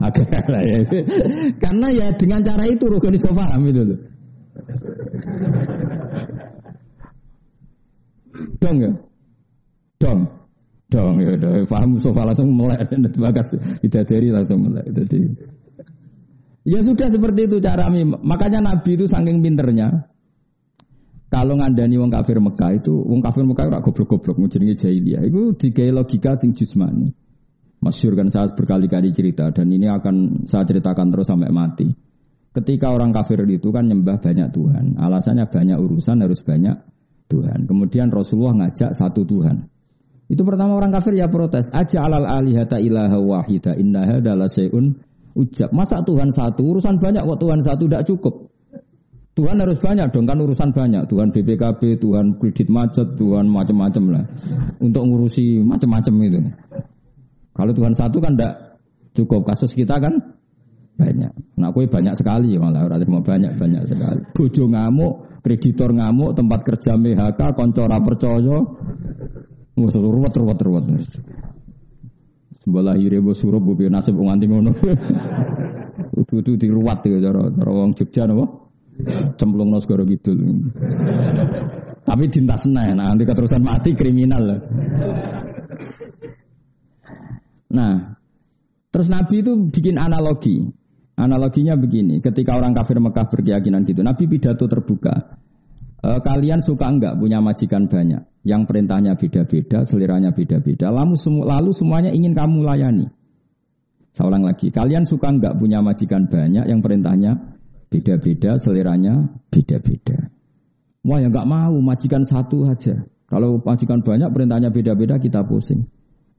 [SPEAKER 1] Oke lah ya. Karena ya dengan cara itu rukun iso paham itu loh. Dong ya. Dong. Dong ya udah paham sofa langsung mulai bagas widadari langsung mulai. Jadi ya sudah seperti itu cara Makanya Nabi itu saking pinternya kalau ngandani wong kafir Mekah itu, wong kafir Mekah ora goblok-goblok jenenge jahiliyah. Itu digawe logika sing jusmani. Masyur kan saya berkali-kali cerita dan ini akan saya ceritakan terus sampai mati. Ketika orang kafir itu kan nyembah banyak Tuhan. Alasannya banyak urusan harus banyak Tuhan. Kemudian Rasulullah ngajak satu Tuhan. Itu pertama orang kafir ya protes. Aja alal alihata ilaha wahida inna hadala ujab. Masa Tuhan satu urusan banyak kok Tuhan satu tidak cukup. Tuhan harus banyak dong kan urusan banyak. Tuhan BPKB, Tuhan kredit macet, Tuhan macam-macam lah. Untuk ngurusi macam-macam itu. Kalau Tuhan satu kan tidak cukup. Kasus kita kan banyak. Nah, kue banyak sekali malah orang mau banyak banyak sekali. Bojo ngamuk, kreditor ngamuk, tempat kerja MHK, koncora percaya, nggak ruwet ruwet ruwet. Sebelah ire bos suruh bu nasib nganti ngono. Utu-utu diruwat ya cara cara wong Jogja napa? Cemplung segoro gitu. Tapi dinta senang, nah, nanti keterusan mati kriminal. Nah, terus Nabi itu bikin analogi. Analoginya begini, ketika orang kafir Mekah berkeyakinan gitu, Nabi pidato terbuka. E, kalian suka enggak punya majikan banyak, yang perintahnya beda-beda, seliranya beda-beda, lalu, semu lalu semuanya ingin kamu layani. Saya ulang lagi, kalian suka nggak punya majikan banyak yang perintahnya beda-beda, seleranya beda-beda. Wah ya nggak mau majikan satu aja. Kalau majikan banyak perintahnya beda-beda kita pusing.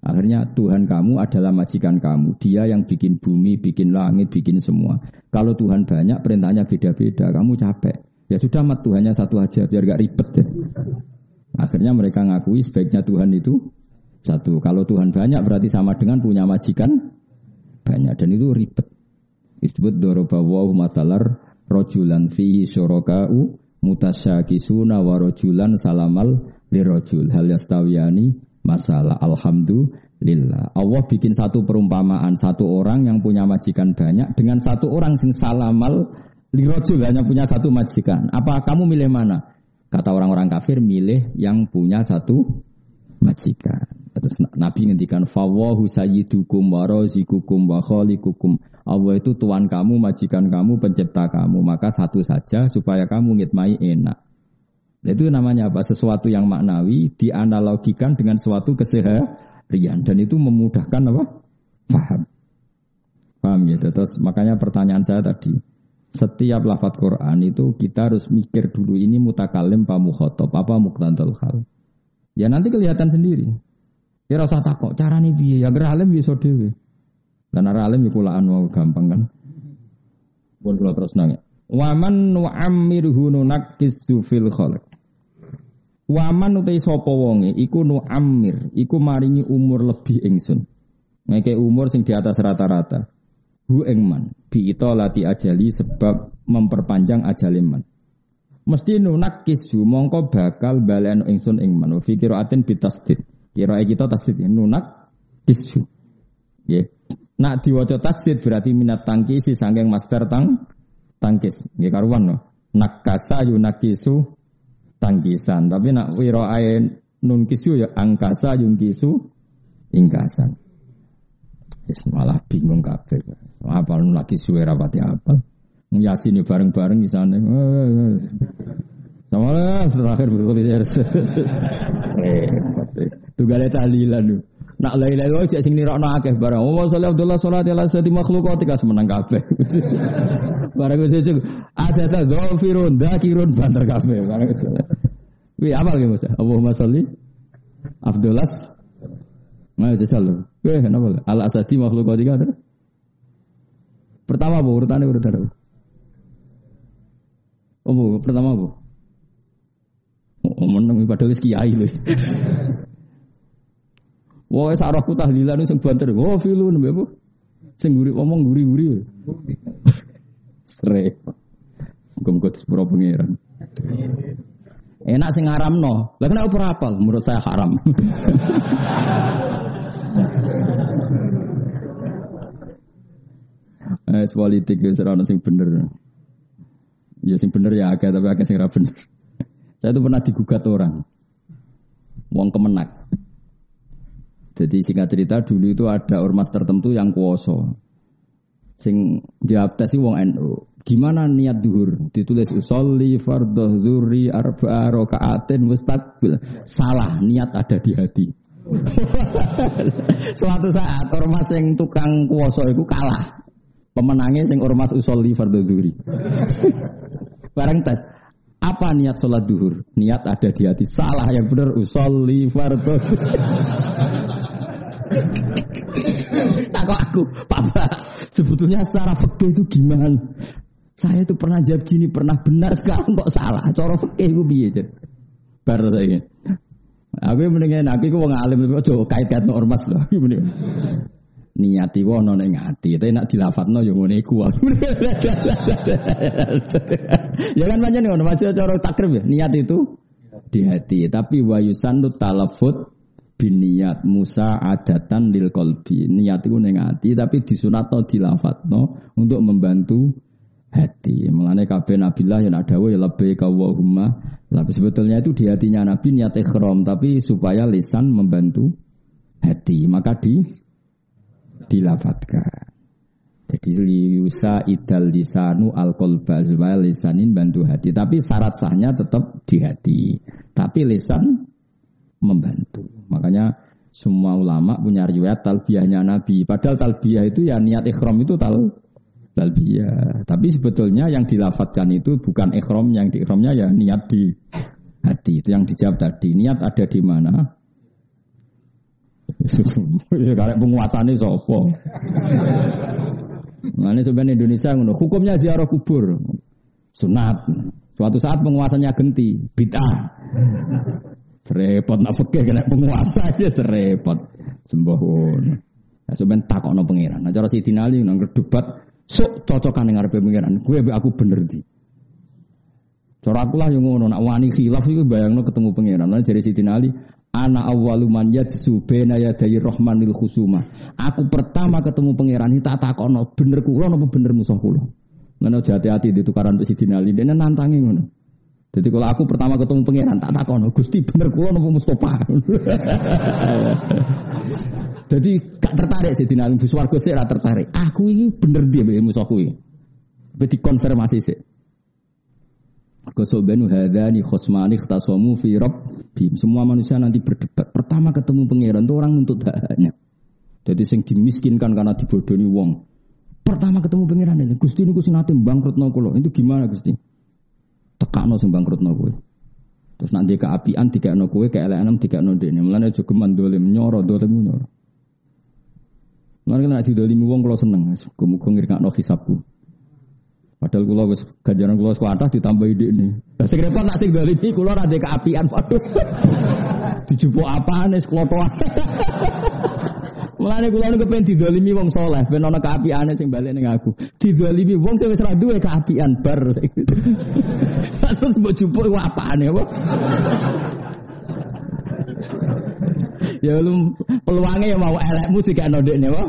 [SPEAKER 1] Akhirnya Tuhan kamu adalah majikan kamu. Dia yang bikin bumi, bikin langit, bikin semua. Kalau Tuhan banyak perintahnya beda-beda, kamu capek. Ya sudah mat Tuhannya satu aja biar gak ribet ya. Akhirnya mereka ngakui sebaiknya Tuhan itu satu. Kalau Tuhan banyak berarti sama dengan punya majikan banyak dan itu ribet. Disebut dorobawahu matalar rojulan fihi syuroka'u mutasyakisuna wa rojulan salamal lirojul. Hal yastawiyani masalah alhamdulillah. Allah bikin satu perumpamaan satu orang yang punya majikan banyak dengan satu orang sing salamal lirojul hanya punya satu majikan. Apa kamu milih mana? Kata orang-orang kafir milih yang punya satu majikan terus Nabi ngendikan fawahu sayyidukum wa razikukum wa khaliqukum Allah itu tuan kamu majikan kamu pencipta kamu maka satu saja supaya kamu ngitmai enak itu namanya apa? Sesuatu yang maknawi dianalogikan dengan suatu keseharian dan itu memudahkan apa? Faham. Paham ya? Terus makanya pertanyaan saya tadi, setiap lafat Quran itu kita harus mikir dulu ini mutakalim pa mukhotob, apa muktandal hal. Ya nanti kelihatan sendiri. Ya rasa takut, cara nih biaya, ya geralim bisa dewe. Dan alim ya kulaan mau gampang kan. Bukan kalau terus nanya. Waman nu'ammirhu nunakkisu fil khalq. Waman utai sapa wonge iku nu amir, iku maringi umur lebih ingsun. Ngeke umur sing di atas rata-rata. Hu engman, lati ajali sebab memperpanjang ajaliman. Mesti nunak kisu mongko bakal balen ingsun ing man. Fi aten bitasdid. Kira kita tasdid nunak kisu. Ya. Nak diwaca tasdid berarti minat tangkisi sangking master tang tangkis. Nggih karuan no. Nakasa yunakisu tangkisan. Tapi nak wiro ain nun kisu ya angkasa yung kisu ingkasan. Yes, malah bingung kabeh. Apa nun lagi suwe rapati apa? Yasin ya bareng-bareng di sana. Sama lah terakhir berkulit. Tugale tahlilan. Nak la ilaha illallah sing nirokno akeh barang. Oh sallallahu Abdullah salat ala sadi makhluk kok semenang kabeh. Barang wis itu ada ta dzafirun dzakirun banter kabeh. Barang itu. Wi apa lagi baca? Allahumma sholli Abdullah Nah, jajal lho. Kowe kenapa? Al asadi makhluk tiga terus. Pertama bu, urutannya urutan apa? Bu, pertama bu. Oh, menang padahal kiai lho. Wah, sarahku tahlilan sing banter. Oh, filun mbek Bu. Sing guri ngomong guri-guri. Repot. Muga-muga sepuro pangeran. Enak sing no. Lah kenapa ora apal? Menurut saya haram. Eh, politik ya serana sing bener. Ya sing bener ya agak tapi agak sing ra bener. Saya itu pernah digugat orang. Wong kemenak. Jadi singkat cerita dulu itu ada ormas tertentu yang kuoso. Sing jawab tes wong NU. Gimana niat duhur? Ditulis usolli fardhu dzuri arba'a raka'atin mustaqbil. Salah, niat ada di hati. Suatu saat ormas yang tukang kuoso itu kalah. Pemenangnya sing ormas usolli fardhu dzuri. Bareng tes. Apa niat sholat duhur? Niat ada di hati. Salah yang benar usolli fardhu. Takut aku, Papa, sebetulnya secara fakta itu gimana? Saya itu pernah jawab gini, pernah benar, sekarang kok salah. Cara fakta itu biar Baru saya Aku mendingan aku wong alim aja kait-kait ormas loh. Aku mendingan niati wono ning ati, tapi nak dilafatno yo ngene iku. ya kan pancen ngono, masih cara takrib ya. Niat itu di hati, tapi wayusan talafut biniat Musa adatan lil kolbi niat itu neng hati tapi disunatno dilafatno untuk membantu hati. Mengenai kabeh nabilah yang ada ya lebih kawahumma tapi sebetulnya itu di hatinya nabi niat ikhram tapi supaya lisan membantu hati. Maka di dilafatkan. Jadi liusa idal lisanu al kolba supaya lisanin bantu hati. Tapi syarat sahnya tetap di hati. Tapi lisan membantu. Makanya Semua ulama punya riwayat talbiyahnya Nabi. Padahal talbiyah itu ya niat ikhram itu tal talbiyah. Tapi sebetulnya yang dilafatkan itu bukan ikhram, yang di ikhramnya ya niat di hati. Itu yang dijawab tadi. Niat ada di mana? ya karek penguasane sapa? Nah, ini sebenarnya Indonesia ngono. Hukumnya ziarah kubur. Sunat. Suatu saat penguasanya genti, bid'ah. Serepot nak fikih kena penguasa aja serepot. Sembahun. Ya sebenarnya takokno pangeran. Nah cara Sidina Ali nang debat sok cocokan dengan ngarepe pangeran. Gue aku bener di. Cara aku lah yang ngono, nak wani khilaf itu bayangno ketemu pangeran. Nah jadi Sidina Ali, Ana awwalu man yadsu baina yaday rahmanil khusuma. Aku pertama ketemu pangeran tak takono bener kula napa bener musuh kula. Ngono hati-hati ditukaran Mbak Sidina Ali, dene nantangi ngono. Jadi kalau aku pertama ketemu pangeran tak takono, Gusti bener kula napa Mustofa. Jadi gak tertarik sih dinali swarga sih tertarik. Aku ini bener dia mbek musuh kuwi. dikonfirmasi sih. Kosobenu hadani khosmani khtasomu fi bim. Semua manusia nanti berdebat. Pertama ketemu pangeran itu orang nuntut haknya. Jadi sing dimiskinkan karena dibodohi wong. Pertama ketemu pangeran ini, Gusti ini Gusti nanti bangkrut no kulo. Itu gimana Gusti? Tekakno sing bangkrut no kue. Terus nanti keapian tiga no kue, keelenan tiga no dene. Mulane juga mandolim nyoro dolim nyoro. Mulane nek didolimi wong kalau seneng, muga-muga ngirkakno hisabku. Padahal kula wis ganjaran kula kuatah ditambah ide ini. Lah sing repot nak sing dalimi kula ra keapian waduh. Dijupuk apaan wis klotoan. Mulane kula niku pengen didolimi wong saleh, ben ana keapiane sing balik ning aku. Didolimi wong sing wis ra duwe keapian bar. Terus mbok jupuk ku apane apa? ya lu peluangnya ya mau elekmu jika nodekne wae.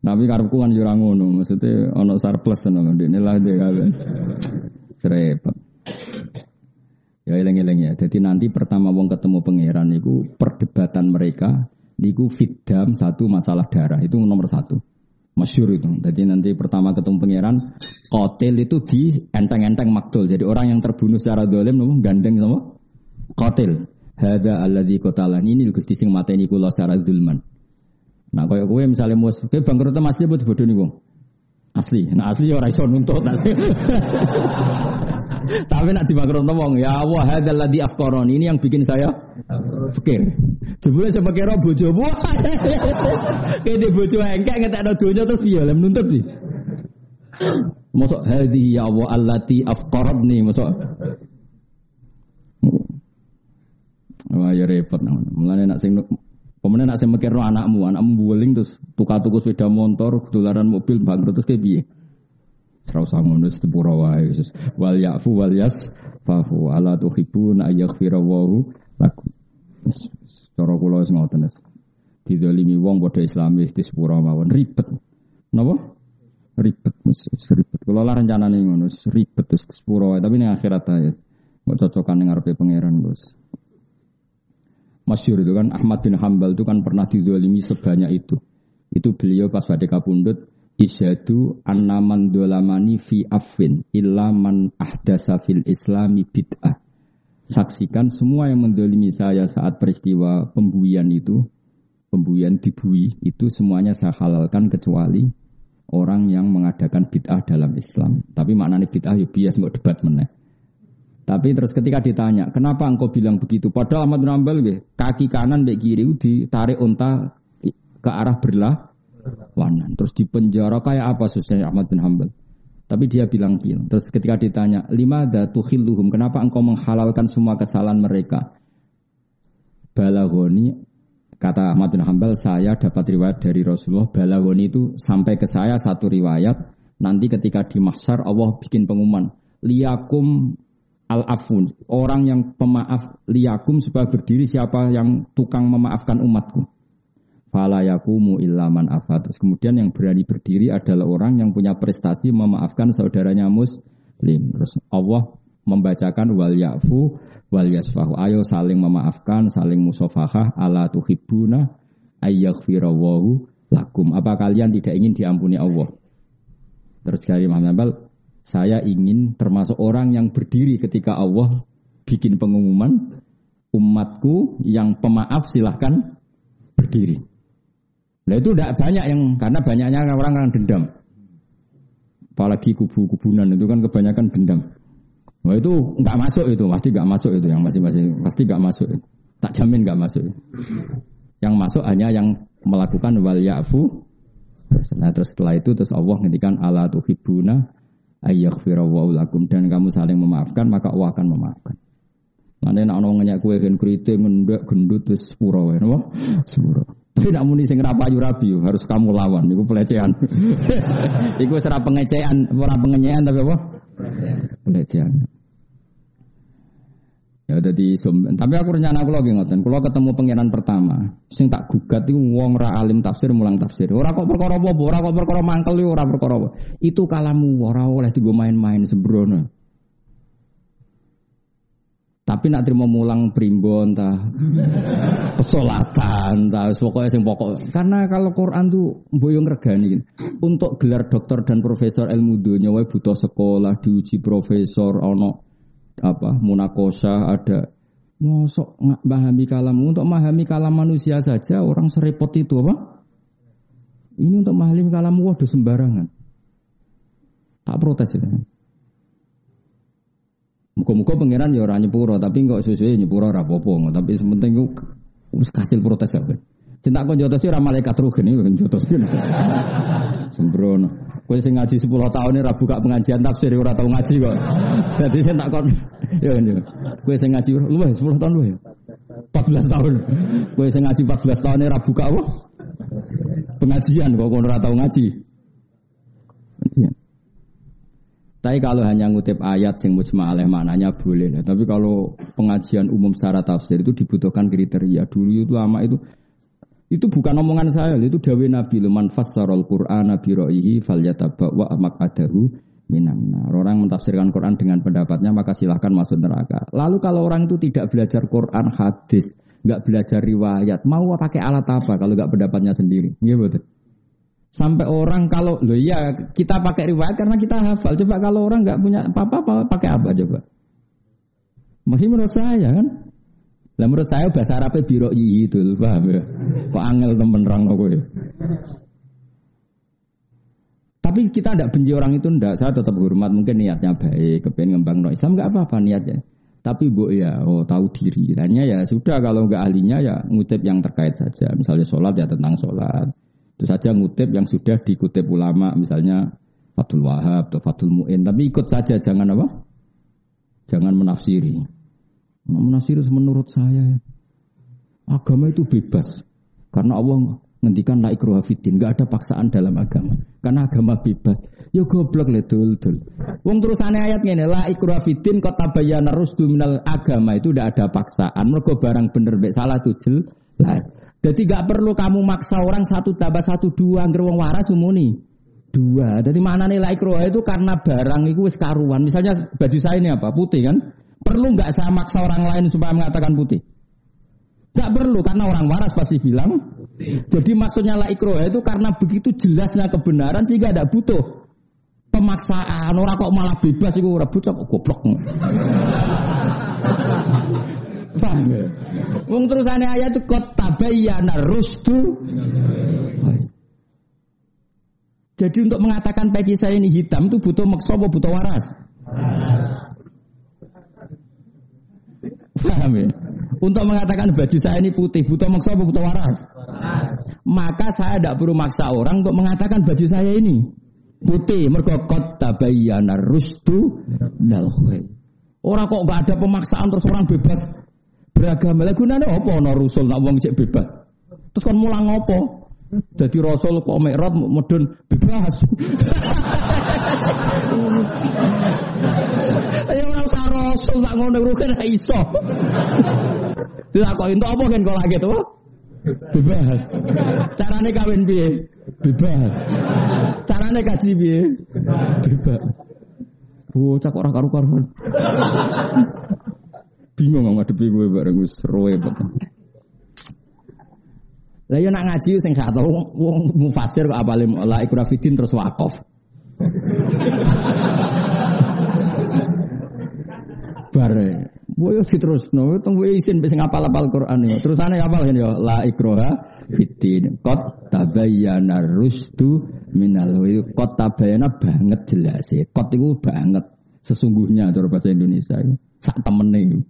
[SPEAKER 1] Tapi karepku kan yo ngono, maksudnya ono surplus tenan ndekne lah dia kabeh. Serepet. Ya eleng-eleng ya. Jadi nanti pertama wong ketemu pangeran niku perdebatan mereka niku fitdam satu masalah darah itu nomor satu. Masyur itu. Jadi nanti pertama ketemu pangeran kotel itu di enteng-enteng maktul. Jadi orang yang terbunuh secara dolim nopo gandeng sama kotel. Hada di kotalan ini Gusti sing mateni kula secara zulman. Nah kaya kowe misalnya mus, kowe bangkrut asli apa nih wong? Asli. Nah asli ya ora iso nuntut. Tapi nak dibangkrut wong, ya Allah hadzal ladzi afqarani. Ini yang bikin saya fikir. Jebule saya kira bojomu. Kene bojo engkek ngetekno donya terus piye lem nuntut di. Mosok hadhi ya Allah allati afqaradni mosok. Wah ya repot nang. Mulane nak sing Pemenang nak sing mikirno anakmu, anakmu buling terus tuka-tuku sepeda motor, dolaran mobil bangkrut terus kayak piye? Serau sangun wis sepura wae wis. Wal yafu wal yas fahu ala tuhibun ayaghfira wahu lakum. Cara kula wis ngoten wis. Didolimi wong padha Islamis di sepura mawon ribet. Napa? Ribet wis ribet. Kula lah rencanane ngono ribet wis sepura wae tapi ning akhirat ae. Mau cocokan ning ngarepe pangeran, Bos. Masyur itu kan Ahmad bin Hambal itu kan pernah didolimi sebanyak itu. Itu beliau pas pada kapundut isyadu annaman dolamani fi afin illa man ahdasa fil islami bid'ah. Saksikan semua yang mendolimi saya saat peristiwa pembuian itu, pembuian dibui, itu semuanya saya halalkan kecuali orang yang mengadakan bid'ah dalam Islam. Tapi maknanya bid'ah ya bias nggak debat meneh. Tapi terus ketika ditanya, kenapa engkau bilang begitu? Padahal Ahmad bin Ambal, kaki kanan baik kiri ditarik unta ke arah berlah wanan. Terus di penjara kayak apa susahnya Ahmad bin Hambal. Tapi dia bilang bilang. Terus ketika ditanya, lima tuhilluhum, kenapa engkau menghalalkan semua kesalahan mereka? Balagoni, kata Ahmad bin Hambal, saya dapat riwayat dari Rasulullah, balagoni itu sampai ke saya satu riwayat, nanti ketika di mahsyar Allah bikin pengumuman, liyakum al-afun, orang yang pemaaf liyakum supaya berdiri siapa yang tukang memaafkan umatku. Fala yakumu illaman afat. Terus kemudian yang berani berdiri adalah orang yang punya prestasi memaafkan saudaranya muslim. Terus Allah membacakan wal yafu wal yasfahu. Ayo saling memaafkan, saling musafahah ala tuhibbuna ayyaghfirawahu lakum. Apa kalian tidak ingin diampuni Allah? Terus dari Muhammad saya ingin termasuk orang yang berdiri ketika Allah bikin pengumuman umatku yang pemaaf silahkan berdiri. Nah itu tidak banyak yang karena banyaknya orang yang dendam. Apalagi kubu-kubunan itu kan kebanyakan dendam. Wah itu nggak masuk itu, pasti nggak masuk itu yang masih-masih pasti nggak masuk. Tak jamin nggak masuk. Yang masuk hanya yang melakukan wal ya'fu. Nah terus setelah itu terus Allah ngendikan ala tuhibuna ayyaghfira lakum dan kamu saling memaafkan maka Allah akan memaafkan. Mana nak nong ngenyak kue kan kritik ngendek gendut terus sepuro? Sepuro. Tapi nak muni sing rapayu rabi harus kamu lawan iku pelecehan. iku ora pengecehan, ora pengenyean tapi apa? Pelecehan. Ya jadi tapi aku rencana aku lagi ngoten. Kalau ketemu pangeran pertama, sing tak gugat itu wong ra alim tafsir mulang tafsir. Ora kok perkara apa, ora kok perkara mangkel ora perkara apa. Itu kalamu ora oleh digo main-main sembrono. Tapi nak terima mulang primbon ta. Pesolatan ta. Pokoknya sing pokok. Karena kalau Quran tuh boyong regani untuk gelar dokter dan profesor ilmu dunia wae butuh sekolah diuji profesor ono apa munakosa ada. Mosok nggak pahami kalam. Untuk memahami kalam manusia saja orang serepot itu apa? Ini untuk memahami kalam waduh sembarangan. Tak protes ya Muka-muka pangeran ya orang nyepuro, tapi enggak sesuai nyepuro rapopo, tapi sementing itu hasil protes ya. Cinta kau jotos sih malaikat rugen ini jotos kan. Sembrono. Kau sing ngaji 10 tahun rabu buka pengajian tafsir ora tau ngaji kok. Jadi saya tak kon ya ini. Kau sing ngaji lu 10 tahun lu ya. 14 tahun. Kau sing ngaji 14 tahun ini buka apa? Pengajian kok kau ora tau ngaji. Iya. Tapi kalau hanya ngutip ayat sing mujma alaih maknanya boleh. Nah, tapi kalau pengajian umum secara tafsir itu dibutuhkan kriteria. Dulu itu lama itu itu bukan omongan saya, itu dawe Nabi Luman fassarul Nabi ro'ihi fal wa maqadahu minan Orang mentafsirkan Quran dengan pendapatnya maka silahkan masuk neraka. Lalu kalau orang itu tidak belajar Quran hadis, nggak belajar riwayat, mau pakai alat apa kalau nggak pendapatnya sendiri? Iya betul. Sampai orang kalau lo ya kita pakai riwayat karena kita hafal. Coba kalau orang nggak punya apa-apa pakai apa coba? Masih menurut saya kan. Lah menurut saya bahasa Arabnya biro itu, paham ya? Kok angel temen rang aku ya. Tapi kita tidak benci orang itu ndak. Saya tetap hormat mungkin niatnya baik, kepengen ngembang no Islam nggak apa-apa niatnya. Tapi bu ya, oh tahu diri. Hanya ya sudah kalau nggak ahlinya ya ngutip yang terkait saja. Misalnya sholat ya tentang sholat. Itu saja ngutip yang sudah dikutip ulama misalnya Fatul Wahab atau Fatul Mu'in. Tapi ikut saja jangan apa? Jangan menafsiri. Menafsiri menurut saya agama itu bebas. Karena Allah ngendikan la ikruha fiddin, enggak ada paksaan dalam agama. Karena agama bebas. Ya goblok le dul dul. Wong terusane ayat ngene, la ikruha fiddin kota tabayyana rusdu minal agama itu tidak ada paksaan. Mergo barang bener mek salah tuh jelas. Jadi gak perlu kamu maksa orang satu tambah satu dua angger wong waras sumuni. Dua. Jadi mana nilai ikroha itu karena barang itu wis karuan. Misalnya baju saya ini apa? Putih kan? Perlu nggak saya maksa orang lain supaya mengatakan putih? Gak perlu karena orang waras pasti bilang. Jadi maksudnya la ikroha itu karena begitu jelasnya kebenaran sehingga tidak butuh pemaksaan. Orang kok malah bebas itu orang bucok kok goblok. Paham ya? Wong terusane ayat itu kot tabayyana rusdu. Jadi untuk mengatakan peci saya ini hitam itu butuh maksa butuh waras? Paham ya? Untuk mengatakan baju saya ini putih butuh maksa butuh waras? Maka saya tidak perlu maksa orang untuk mengatakan baju saya ini putih. Mergo kot tabayyana rusdu dal Orang kok gak ada pemaksaan terus orang bebas beragama. Lah gunane apa ana rasul nak wong cek bebas. Terus kon mulang apa? Jadi rasul kok mikrot medun bebas. Ayo ora usah rasul tak ngono rugen ra iso. Dilakoki entuk apa kan kok lagi tuh? Bebas. Carane kawin piye? Bebas. Carane kaji piye? Bebas. Bocah kok ora karu-karuan bingung ngadepi gue bareng gue banget. Lah yo nak ngaji sing gak tau wong mufasir kok apale la ikrafidin terus wakaf. Bare Boyo terus no, tunggu isin bisa ngapal apal Quran ya. Terus aneh apal ya la ikroha fitin. Kot tabayana rusdu minal kot tabayana banget jelas ya. Kot itu banget sesungguhnya cara bahasa Indonesia itu. Sak temene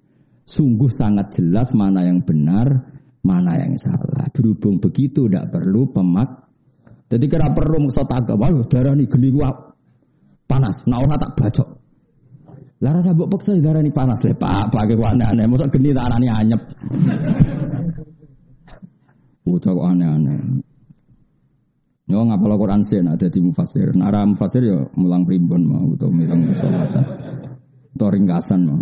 [SPEAKER 1] Sungguh sangat jelas mana yang benar, mana yang salah. Berhubung begitu tidak perlu pemak. Jadi kira perlu musotaka, wah darah ini geli panas. Nah tak bacok. Lah rasa mbok peksa darani panas le, Pak. Pakai aneh-aneh. Mosok geni tak arani anyep. Bocah kok aneh-aneh. Yo ngapal Quran sih ada di mufasir. Nara mufasir yo mulang primbon mau atau milang kesolatan. Atau ringkasan mau.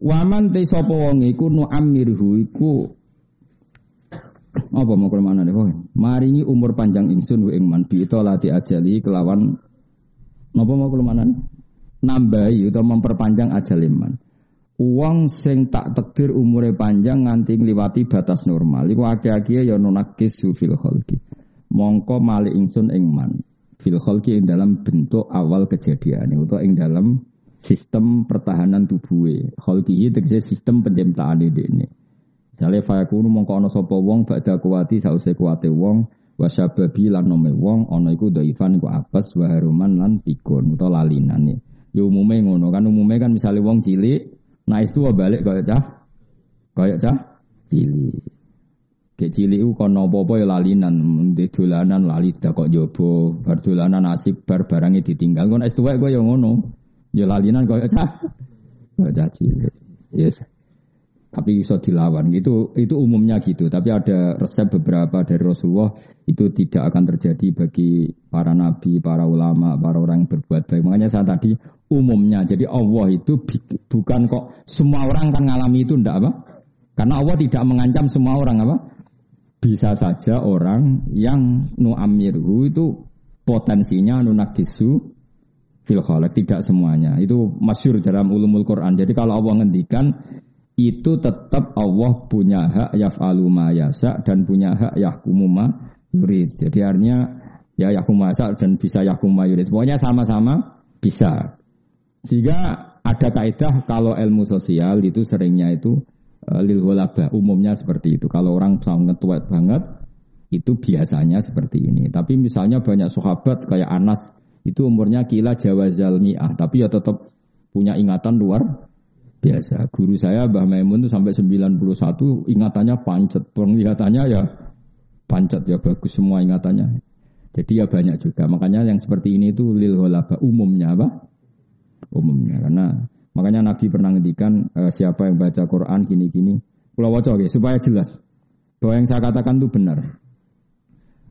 [SPEAKER 1] Waman te sapa wong iku nu amirhu iku apa mau ke mana nih? Maringi umur panjang ingsun ing man bi lati ajali kelawan Napa mau mana? Nambahi atau memperpanjang ajal iman. Uang sing tak tekdir umure panjang nganti ngliwati batas normal. Iku akeh-akeh ya nonakis fil khalqi. Mongko mali ingsun ing man. Fil khalqi ing dalam bentuk awal kejadian itu ing dalam sistem pertahanan tubuhe. Khalqi tegese sistem penciptaan ini. Misalnya fayakunu mongko ana sapa wong badha kuwati sause kuwate wong wasababi lan nome wong ana iku dhaifan iku apes wa haruman lan pikun utawa lalinane ya umume ngono kan umume kan misalnya wong cilik nah itu balik kaya cah kaya cah cilik Kayak cilik ku kono apa-apa ya lalinan, di dolanan lali kok jobo, bar dolanan asik bar barangnya ditinggal. Kon es tuwek gue yang ngono. Ya lalinan kaya cah. Kaya cah cilik. Yes. Tapi bisa dilawan. Itu itu umumnya gitu. Tapi ada resep beberapa dari Rasulullah itu tidak akan terjadi bagi para nabi para ulama para orang yang berbuat baik. Makanya saya tadi umumnya. Jadi Allah itu bukan kok semua orang kan ngalami itu ndak apa? Karena Allah tidak mengancam semua orang apa? Bisa saja orang yang nu amirhu itu potensinya nu fil tidak semuanya itu masyur dalam ulumul Quran jadi kalau Allah ngendikan itu tetap Allah punya hak yaf'alu ma yasa dan punya hak yahkumu ma yurid. Jadi artinya ya yahkumu yasa dan bisa yahkumu ma yurid. Pokoknya sama-sama bisa. Sehingga ada kaidah kalau ilmu sosial itu seringnya itu uh, lil umumnya seperti itu. Kalau orang sangat tua banget itu biasanya seperti ini. Tapi misalnya banyak sahabat kayak Anas itu umurnya kila Jawa Zalmi'ah tapi ya tetap punya ingatan luar biasa. Guru saya Mbah Maimun itu sampai 91 ingatannya pancet, penglihatannya ya pancet ya bagus semua ingatannya. Jadi ya banyak juga. Makanya yang seperti ini itu lil holaba umumnya apa? Umumnya karena makanya Nabi pernah ngendikan e, siapa yang baca Quran gini-gini. Kalau wajah okay, supaya jelas bahwa yang saya katakan itu benar.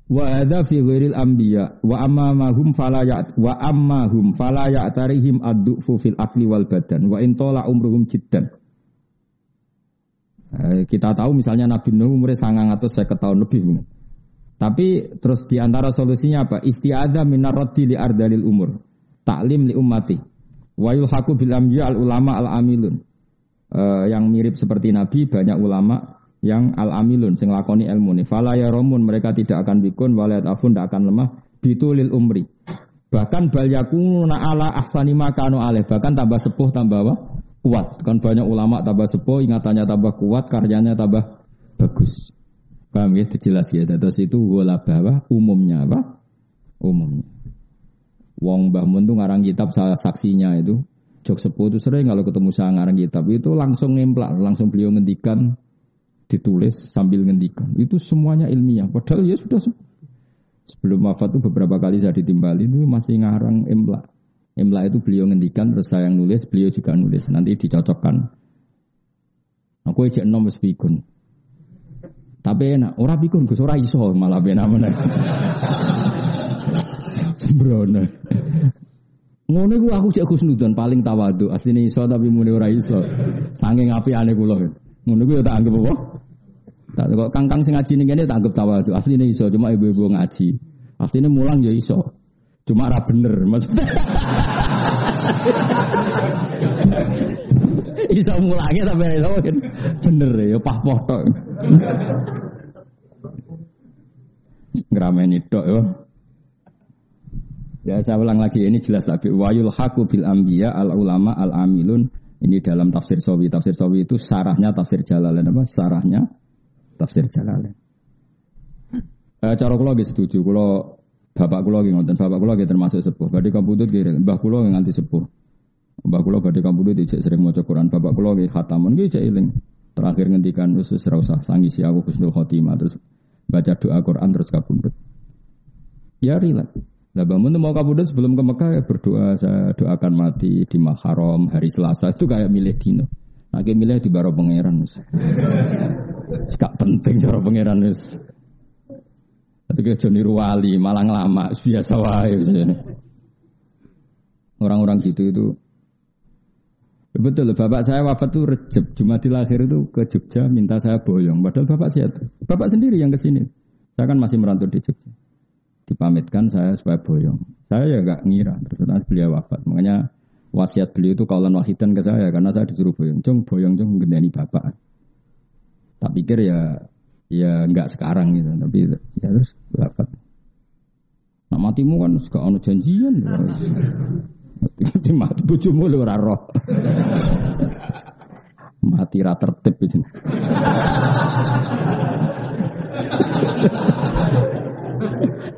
[SPEAKER 1] Wa ada fi ghairil anbiya wa amma mahum fala ya wa amma hum fala ya'tarihim ad-du'fu fil akli wal badan wa in tola umruhum jiddan. Eh, kita tahu misalnya Nabi Nuh umurnya sangat atau saya tahun lebih. Tapi terus di antara solusinya apa? Istiada minar raddi li ardalil umur. Taklim li ummati. Wa yulhaku bil al ulama al amilun. Uh, yang mirip seperti Nabi banyak ulama yang al amilun sing lakoni ilmu nih. Fala ya romun mereka tidak akan bikun walayat afun tidak akan lemah bitulil umri. Bahkan bal yakuna ala ahsani makanu aleh. Bahkan tambah sepuh tambah apa? Kuat. Kan banyak ulama tambah sepuh, ingatannya tambah kuat, karyanya tambah bagus. Paham ya? Jelas ya. Terus itu wala bahwa umumnya apa? Umumnya. Wong Mbah Mun ngarang kitab salah saksinya itu. Jok sepuh itu sering kalau ketemu saya ngarang kitab itu langsung nemplak, langsung beliau ngendikan ditulis sambil ngendikan. Itu semuanya ilmiah. Padahal ya sudah sebelum wafat itu beberapa kali saya ditimbali itu masih ngarang emla. Emla itu beliau ngendikan terus saya yang nulis, beliau juga nulis. Nanti dicocokkan. Aku ejek nom wis. Tapi enak, ora pikun Gus ora iso malah benar mana. Sembrono. Ngono iku aku cek Gus Nudon paling tawadu. Asline iso tapi muni ora iso. Saking apiane kula. Ngono iku ya tak anggap apa? Tak kok kangkang sing ngaji ning kene tak anggap tawadhu. Asline iso, cuma ibu-ibu ngaji. Asline mulang ya iso. Cuma ra bener maksudnya. iso mulangnya tapi iso bener ya pah tok. Ngrameni tok ya. Ya saya ulang lagi ini jelas lagi. Wayul haku bil ambiya al ulama al amilun. Ini dalam tafsir sawi. Tafsir sawi itu sarahnya tafsir jalalain apa? Sarahnya tafsir jalalain. Eh, cara kula nggih setuju. Kula bapak kula nggih ngoten. Bapak nggih termasuk sepuh. Badhe kamputut nggih mbah kula nganti sepuh. Mbah kula badhe kamputut dicek sering maca Quran. Bapak kula nggih khatamun nggih cek. Terakhir ngendikan wis ora usah sangisi aku husnul khotimah terus baca doa Quran terus kabundut. Ya rileks. Nah bangun mau kabudut sebelum ke Mekah ya berdoa saya doakan mati di Maharam hari Selasa itu kayak milih dino. Nah kayak milih di baro pangeran. Gak penting cara pangeran. Tapi kayak Joni Ruwali malah lama biasa wae. Orang-orang gitu itu Betul, bapak saya wafat tuh Recep, Jumatil akhir itu ke Jogja minta saya boyong. Padahal bapak sehat. Bapak sendiri yang ke sini. Saya kan masih merantau di Jogja dipamitkan saya supaya boyong. Saya ya gak ngira, terus beliau wafat. Makanya wasiat beliau itu kaulan wahidan ke saya karena saya disuruh boyong. Cung boyong cung gendani bapak. Tak pikir ya ya nggak sekarang gitu, tapi ya terus wafat. Nah matimu kan suka ono janjian. Mati mati bojomu lho ora roh. Mati ra tertib itu.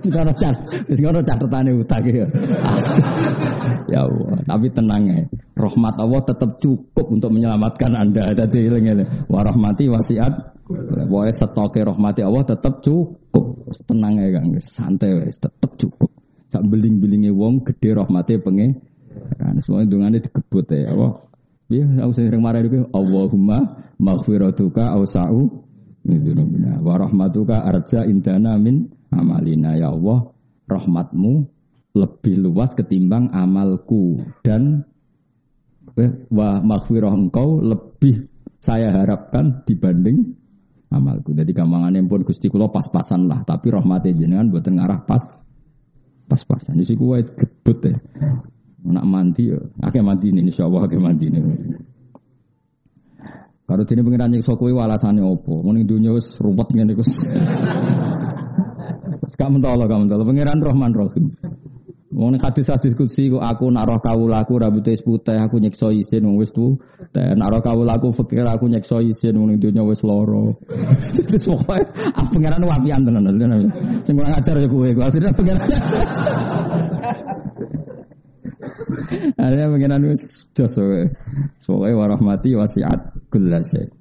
[SPEAKER 1] Sekarang cat, sekarang catatane utang ya. ya Allah, tapi tenang ya. Rahmat Allah tetap cukup untuk menyelamatkan Anda. Jadi ini, warahmati wasiat. Pokoknya stoknya rahmati Allah tetap cukup. Tenang ya Kang, santai wes tetap cukup. Sak beling-belinge wong gede rahmati penge. Kan semua dungane digebut ya Allah. Ya, aku sering marah itu Allahumma maghfiratuka awsa'u Wa rahmatuka arja indana min amalina ya Allah rahmatmu lebih luas ketimbang amalku dan eh, wa maghfirah engkau lebih saya harapkan dibanding amalku. Jadi gampangannya pun Gusti kula pas-pasan lah, tapi rahmatnya jenengan buat ngarah pas pas-pasan. Jadi kuwi gebut ya. Nak mandi ya, akeh mandi ini insyaallah akeh mandi ini. Kalau dene pengiran nyiksa kowe alasane opo? Muni dunya wis ruwet ngene iku. Kamu lah, kamu tahu. Pengiran Rahman Rahim. Wong hadis hadis kutsi aku nak roh kawulaku rambutnya putih aku nyekso isin wong wis tu. Nak roh kawulaku fikir aku nyekso isin wong dunya wis loro. Terus pokoke ah pengiran wapian tenan. Sing kurang ajar ya kowe. Akhirnya pengiran. Akhirnya pengiran wis jos Pokoknya warahmati wasiat kullasai.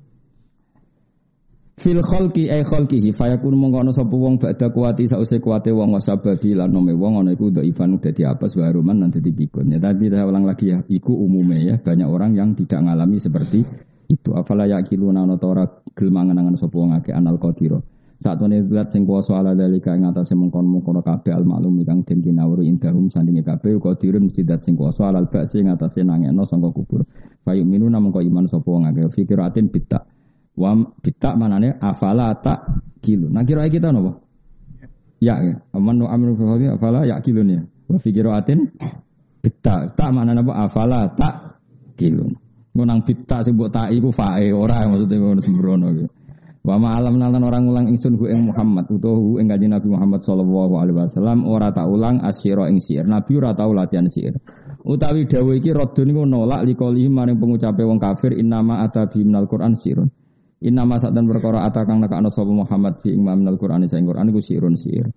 [SPEAKER 1] Fil khalqi ay khalqihi fayakun mongko ana sapa wong badha kuwati sause kuwate wong wasababi lan nome wong ana iku ndo ifan dadi apa waruman nanti dipikun. Ya tapi saya ulang lagi ya, iku umume ya banyak orang yang tidak ngalami seperti itu. Afala yaqiluna ana ora gelem mangan sapa wong akeh anal qadira. Saat ini zat sing kuasa ala dalika ing atase mengkon-mengkon kabeh al maklum kang den kinawuri indahum sandinge kabeh uga dirun mesti dat sing kuasa alal ba'si ing atase nangekno sangka kubur. Fayu minu namung kok iman sapa wong akeh fikiratin bitta. Wa bitta manane afala tak kilu. Nah kira kita napa? Ya ya. Aman nu amru fi afala ya kilun ya. Wa fikiratin bitta. Tak mana napa afala tak kilun. Nang bitta sing mbok tak iku fae ora maksudnya ngono sembrono gitu. Wa ma'alam nalan orang ulang ingsun hu ing Muhammad utawa ing kanjeng Nabi Muhammad sallallahu alaihi wasallam ora tak ulang asyira ing sihir. Nabi ora tau latihan sihir. Utawi dawuh iki radun niku nolak likoli maring pengucape wong kafir innama atabi minal Qur'an sirun. Innama sak dan perkara atakang nekakno sapa Muhammad fi ing minal Qur'an sing Qur'an iku sirun sihir.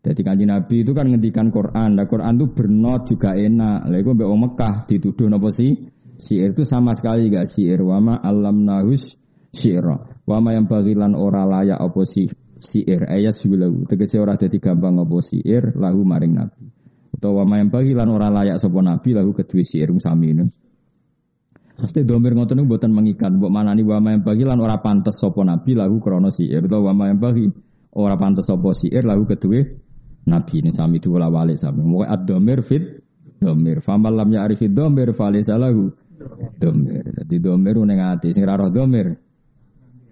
[SPEAKER 1] Jadi kanjeng Nabi itu kan ngendikan Quran. Nah Quran itu bernot juga enak. Lah iku mbek Mekah dituduh napa sih? Sihir itu sama sekali gak sihir. Wama alam nahus sihra. Wama yang bagilan ora layak apa si siir ayat sebilahu. Tegese ora dadi gampang apa siir lahu maring nabi. Utawa wama yang bagilan ora layak sapa nabi lahu kedue siir sami ini. Pasti domir ngoten niku mboten mengikat, mbok manani wama yang bagilan ora pantes sapa nabi lahu krana siir utawa wama yang bagi ora pantes sapa siir lahu kedue nabi ini sami diwala walik sami. Moga ad-domir fit domir. Famal lam ya'rifid domir falisa lahu domir. Dadi domir ning ati sing ora roh domir.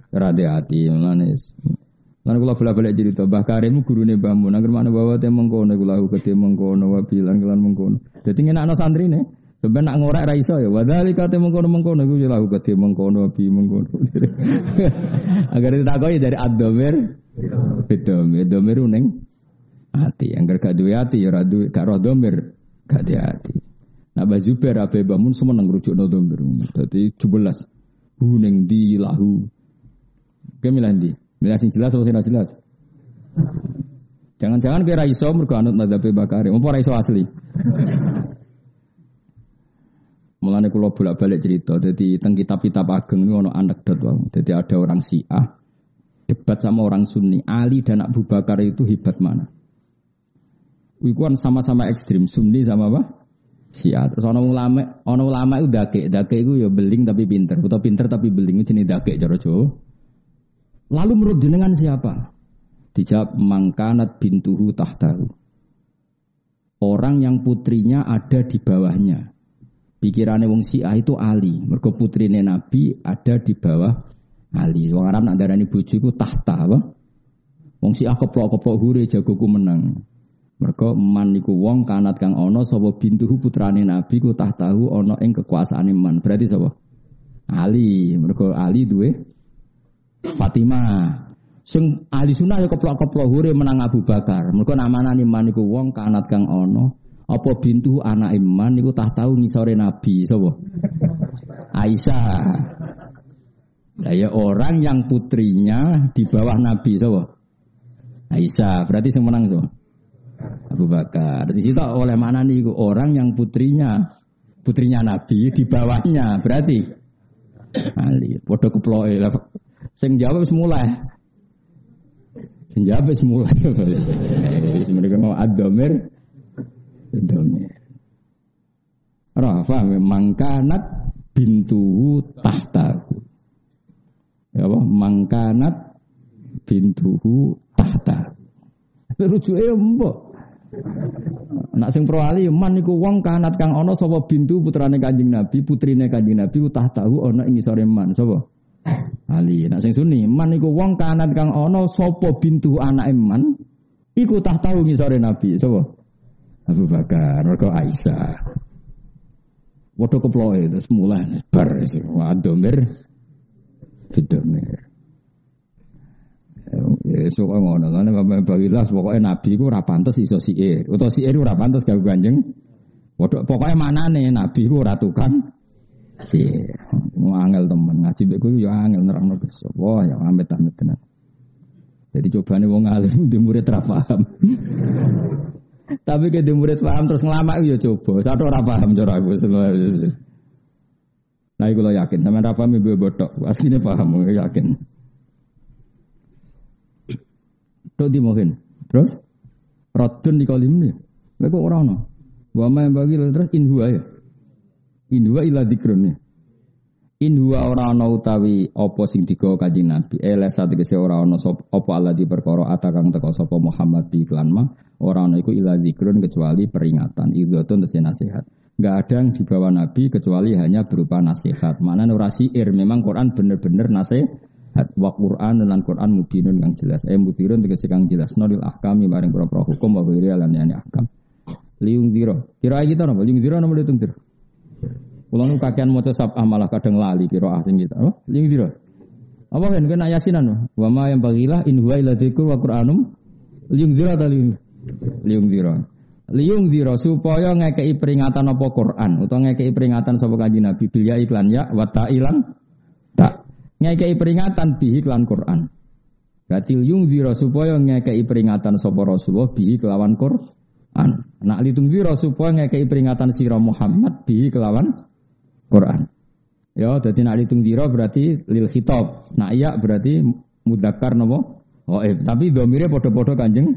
[SPEAKER 1] Rade hati manis. Lan kula bola-balik cerita Mbah Karim gurune Mbah Mun anggere mana bawa te mengkono kula gede mengkono wa bilang kelan mengkono. Dadi ngenakno santrine. Sampai nak ngorek ra iso ya. Wadali kate mengkono-mengkono iku ya gede mengkono bi mengkono. Agar ditakoki dari ad-dhamir Bedomir, domir ning hati. Yang gak duwe hati ya radu gak roh domir gak di hati. Nah Mbah Zubair Abe Bamun semua nang rujuk no domir. Jadi 17 huning di lahu. Oke milih di. Milih sing jelas apa sing jelas? Jangan-jangan kira iso mergo anut madzhab Bakari. Apa ora iso asli? Mulane kula bolak-balik cerita. Jadi teng kitab-kitab ageng ini ono anekdot wae. Jadi ada orang Syiah debat sama orang Sunni. Ali dan Abu Bakar itu hebat mana? Iku kan sama-sama ekstrim, Sunni sama apa? Syiah. Terus ono ulama, ono ulama itu dake, dake itu ya beling tapi pinter, atau pinter tapi beling itu jenis dake cara Jawa. Lalu menurut jenengan siapa? Dijawab mangkanat bintuhu tahtahu. Orang yang putrinya ada di bawahnya. Pikirannya wong Syiah itu Ali. Mergo putrine Nabi ada di bawah Ali. Wong Arab nak darani bojo iku tahta apa? Wong Syiah keplok-keplok hure jagoku menang. Mergo man niku wong kanat kang ana sapa bintuhu putrane Nabi ku tahtahu ana ing kekuasaane man. Berarti sapa? Ali. Mergo Ali duwe Fatimah. Sing ahli sunnah ya keplok-keplok hure menang Abu Bakar. Mergo namanane man niku wong kanat kang ana apa bintu anak iman niku tah tahu ngisore Nabi sapa? Aisyah. Ya orang yang putrinya di bawah Nabi sapa? Aisyah. Berarti sing menang sapa? Abu Bakar. Di situ oleh mana nih orang yang putrinya putrinya Nabi di bawahnya berarti Ali. Podo keploe lah. Sing jawab semula. Sing jawab semula. Mereka mau adomir domir. Rafa mangkanat bintuhu tahtahu. Ya apa? Mangkanat bintuhu tahta. Rujuke mbok. Nak sing pro ali man niku wong kanat kang ana sapa bintu putrane Kanjeng Nabi, putrine Kanjeng Nabi utah tahu ana ing ngisore man sapa? Ali. Nak sing sunni man niku wong kanat kang ana sapa bintu anake man iku tah tahu ngisore Nabi sapa? Abu Bakar, mergo Aisyah. Waduh keploe terus mulai bar wadomir bidomir. Ya sok ngono lan Bapak Bawilas pokoke nabi ku ora pantes iso siir. Utawa siir ora pantes gawe Kanjeng. Waduh pokoke manane nabi ku ora tukang. Mau angel temen ngaji kowe ya angel nerangno besok. Wah ya amit-amit tenan. Jadi cobane wong alim di murid ra paham. Tapi ke murid paham terus ngelama ya coba. Satu ora paham cara aku Nah, iku lo yakin sampean ra paham ibu botok. Asline paham yakin. Tok di mungkin. Terus Radun di kalim ini. Mereka orang no. Wama yang bagi terus inhua ya. Inhua ila dikrun ya. Inhua orang no utawi opo sing digawa kanjeng Nabi. Satu kese orang no sop opo Allah di perkara atakang teko sopo Muhammad bi iklan. Orang no iku ila dikrun kecuali peringatan. Idotun tesi nasihat. Gak ada yang dibawa Nabi kecuali hanya berupa nasihat. Mana nurasi ir memang Quran bener-bener nasihat wa Quran lan Quran mubinun kang jelas. Eh mutirun tegese kang jelas nolil ahkami bareng pro-pro hukum wa ghairi lan yani ahkam. Liung zero. Kira kita napa? Liung zero napa liung zero? Kula nu kakean maca sabah malah kadang lali kira asing kita. Oh, liung zero. Apa kan kena yasinan wa ma yang bagilah in huwa illa dzikur wa Qur'anum liung zero ta liung liung zero. Liung zero supaya ngekei peringatan apa Quran utawa ngekei peringatan sapa kanjeng Nabi bil iklan ya wa ta'ilan tak ngekei peringatan bihi kelan Quran. Berarti yung zira supaya ngekei peringatan sapa Rasulullah bihi kelawan Quran. Nak litung zira supaya ngekei peringatan sira Muhammad bihi kelawan Quran. Ya, jadi nak litung zira berarti lil khitab. Nak iya berarti mudakar nopo? Eh, tapi domire podo-podo kanjeng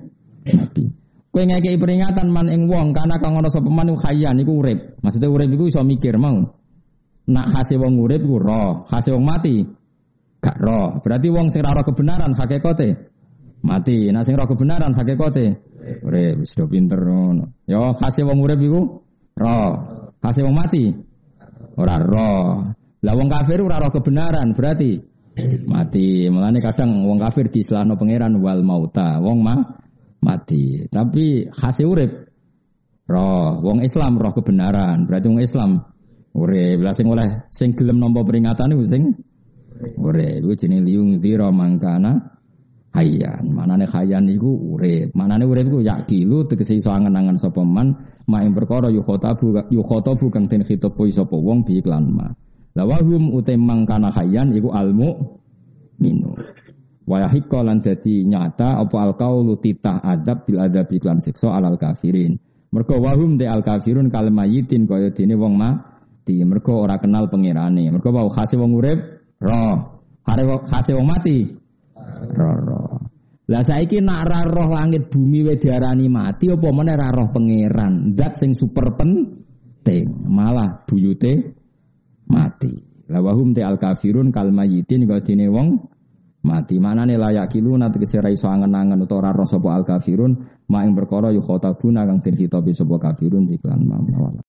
[SPEAKER 1] Nabi. Kue ngekei peringatan man ing wong karena kang ana sapa man iku urip. Maksudnya urip iku iso mikir mau. Nak hasil wong urip ku roh, hasil wong mati Gak roh. Berarti wong sing roh kebenaran hakikate mati. Nah sing roh kebenaran hakikate urip wis pinter. Yo hasil wong urip iku roh. Hasil wong mati ora roh. Lah wong kafir ora roh kebenaran berarti mati. Mulane kadang wong kafir diislahno pangeran wal mauta. Wong mah mati. Tapi hasil urip roh. Wong Islam roh kebenaran. Berarti wong Islam urip. Lah sing oleh sing gelem nampa peringatan iku sing Ore, iku jenenge liung dira mangkana hayyan. Manane hayyan iku urip. Manane urip iku yakilu tegese iso angen-angen sapa man ma ing perkara yu khotabu yu khotabu kang den khitopo sapa wong bi iklan ma. La wahum utemang kana hayyan iku almu minu. Wa yahiqqa lan dadi nyata apa alqaulu titah adab bil adab iklan siksa alal kafirin. Mergo wahum de al kafirun kal mayitin kaya dene wong mati. Mergo ora kenal pangerane. Mergo wau khase wong urip roh. Hare khase wong mati roh roh. Lah saiki nak ra roh langit bumi we diarani mati apa meneh ra roh pangeran. Zat sing super penting. Malah buyute mati. La wahum te al kafirun kal kaya dene wong mati. Manane layak kilu nanti kesera iso angen-angen utawa ora roh sapa al kafirun mak ing perkara yu khotabuna kang den khitabi sapa kafirun iklan mawala.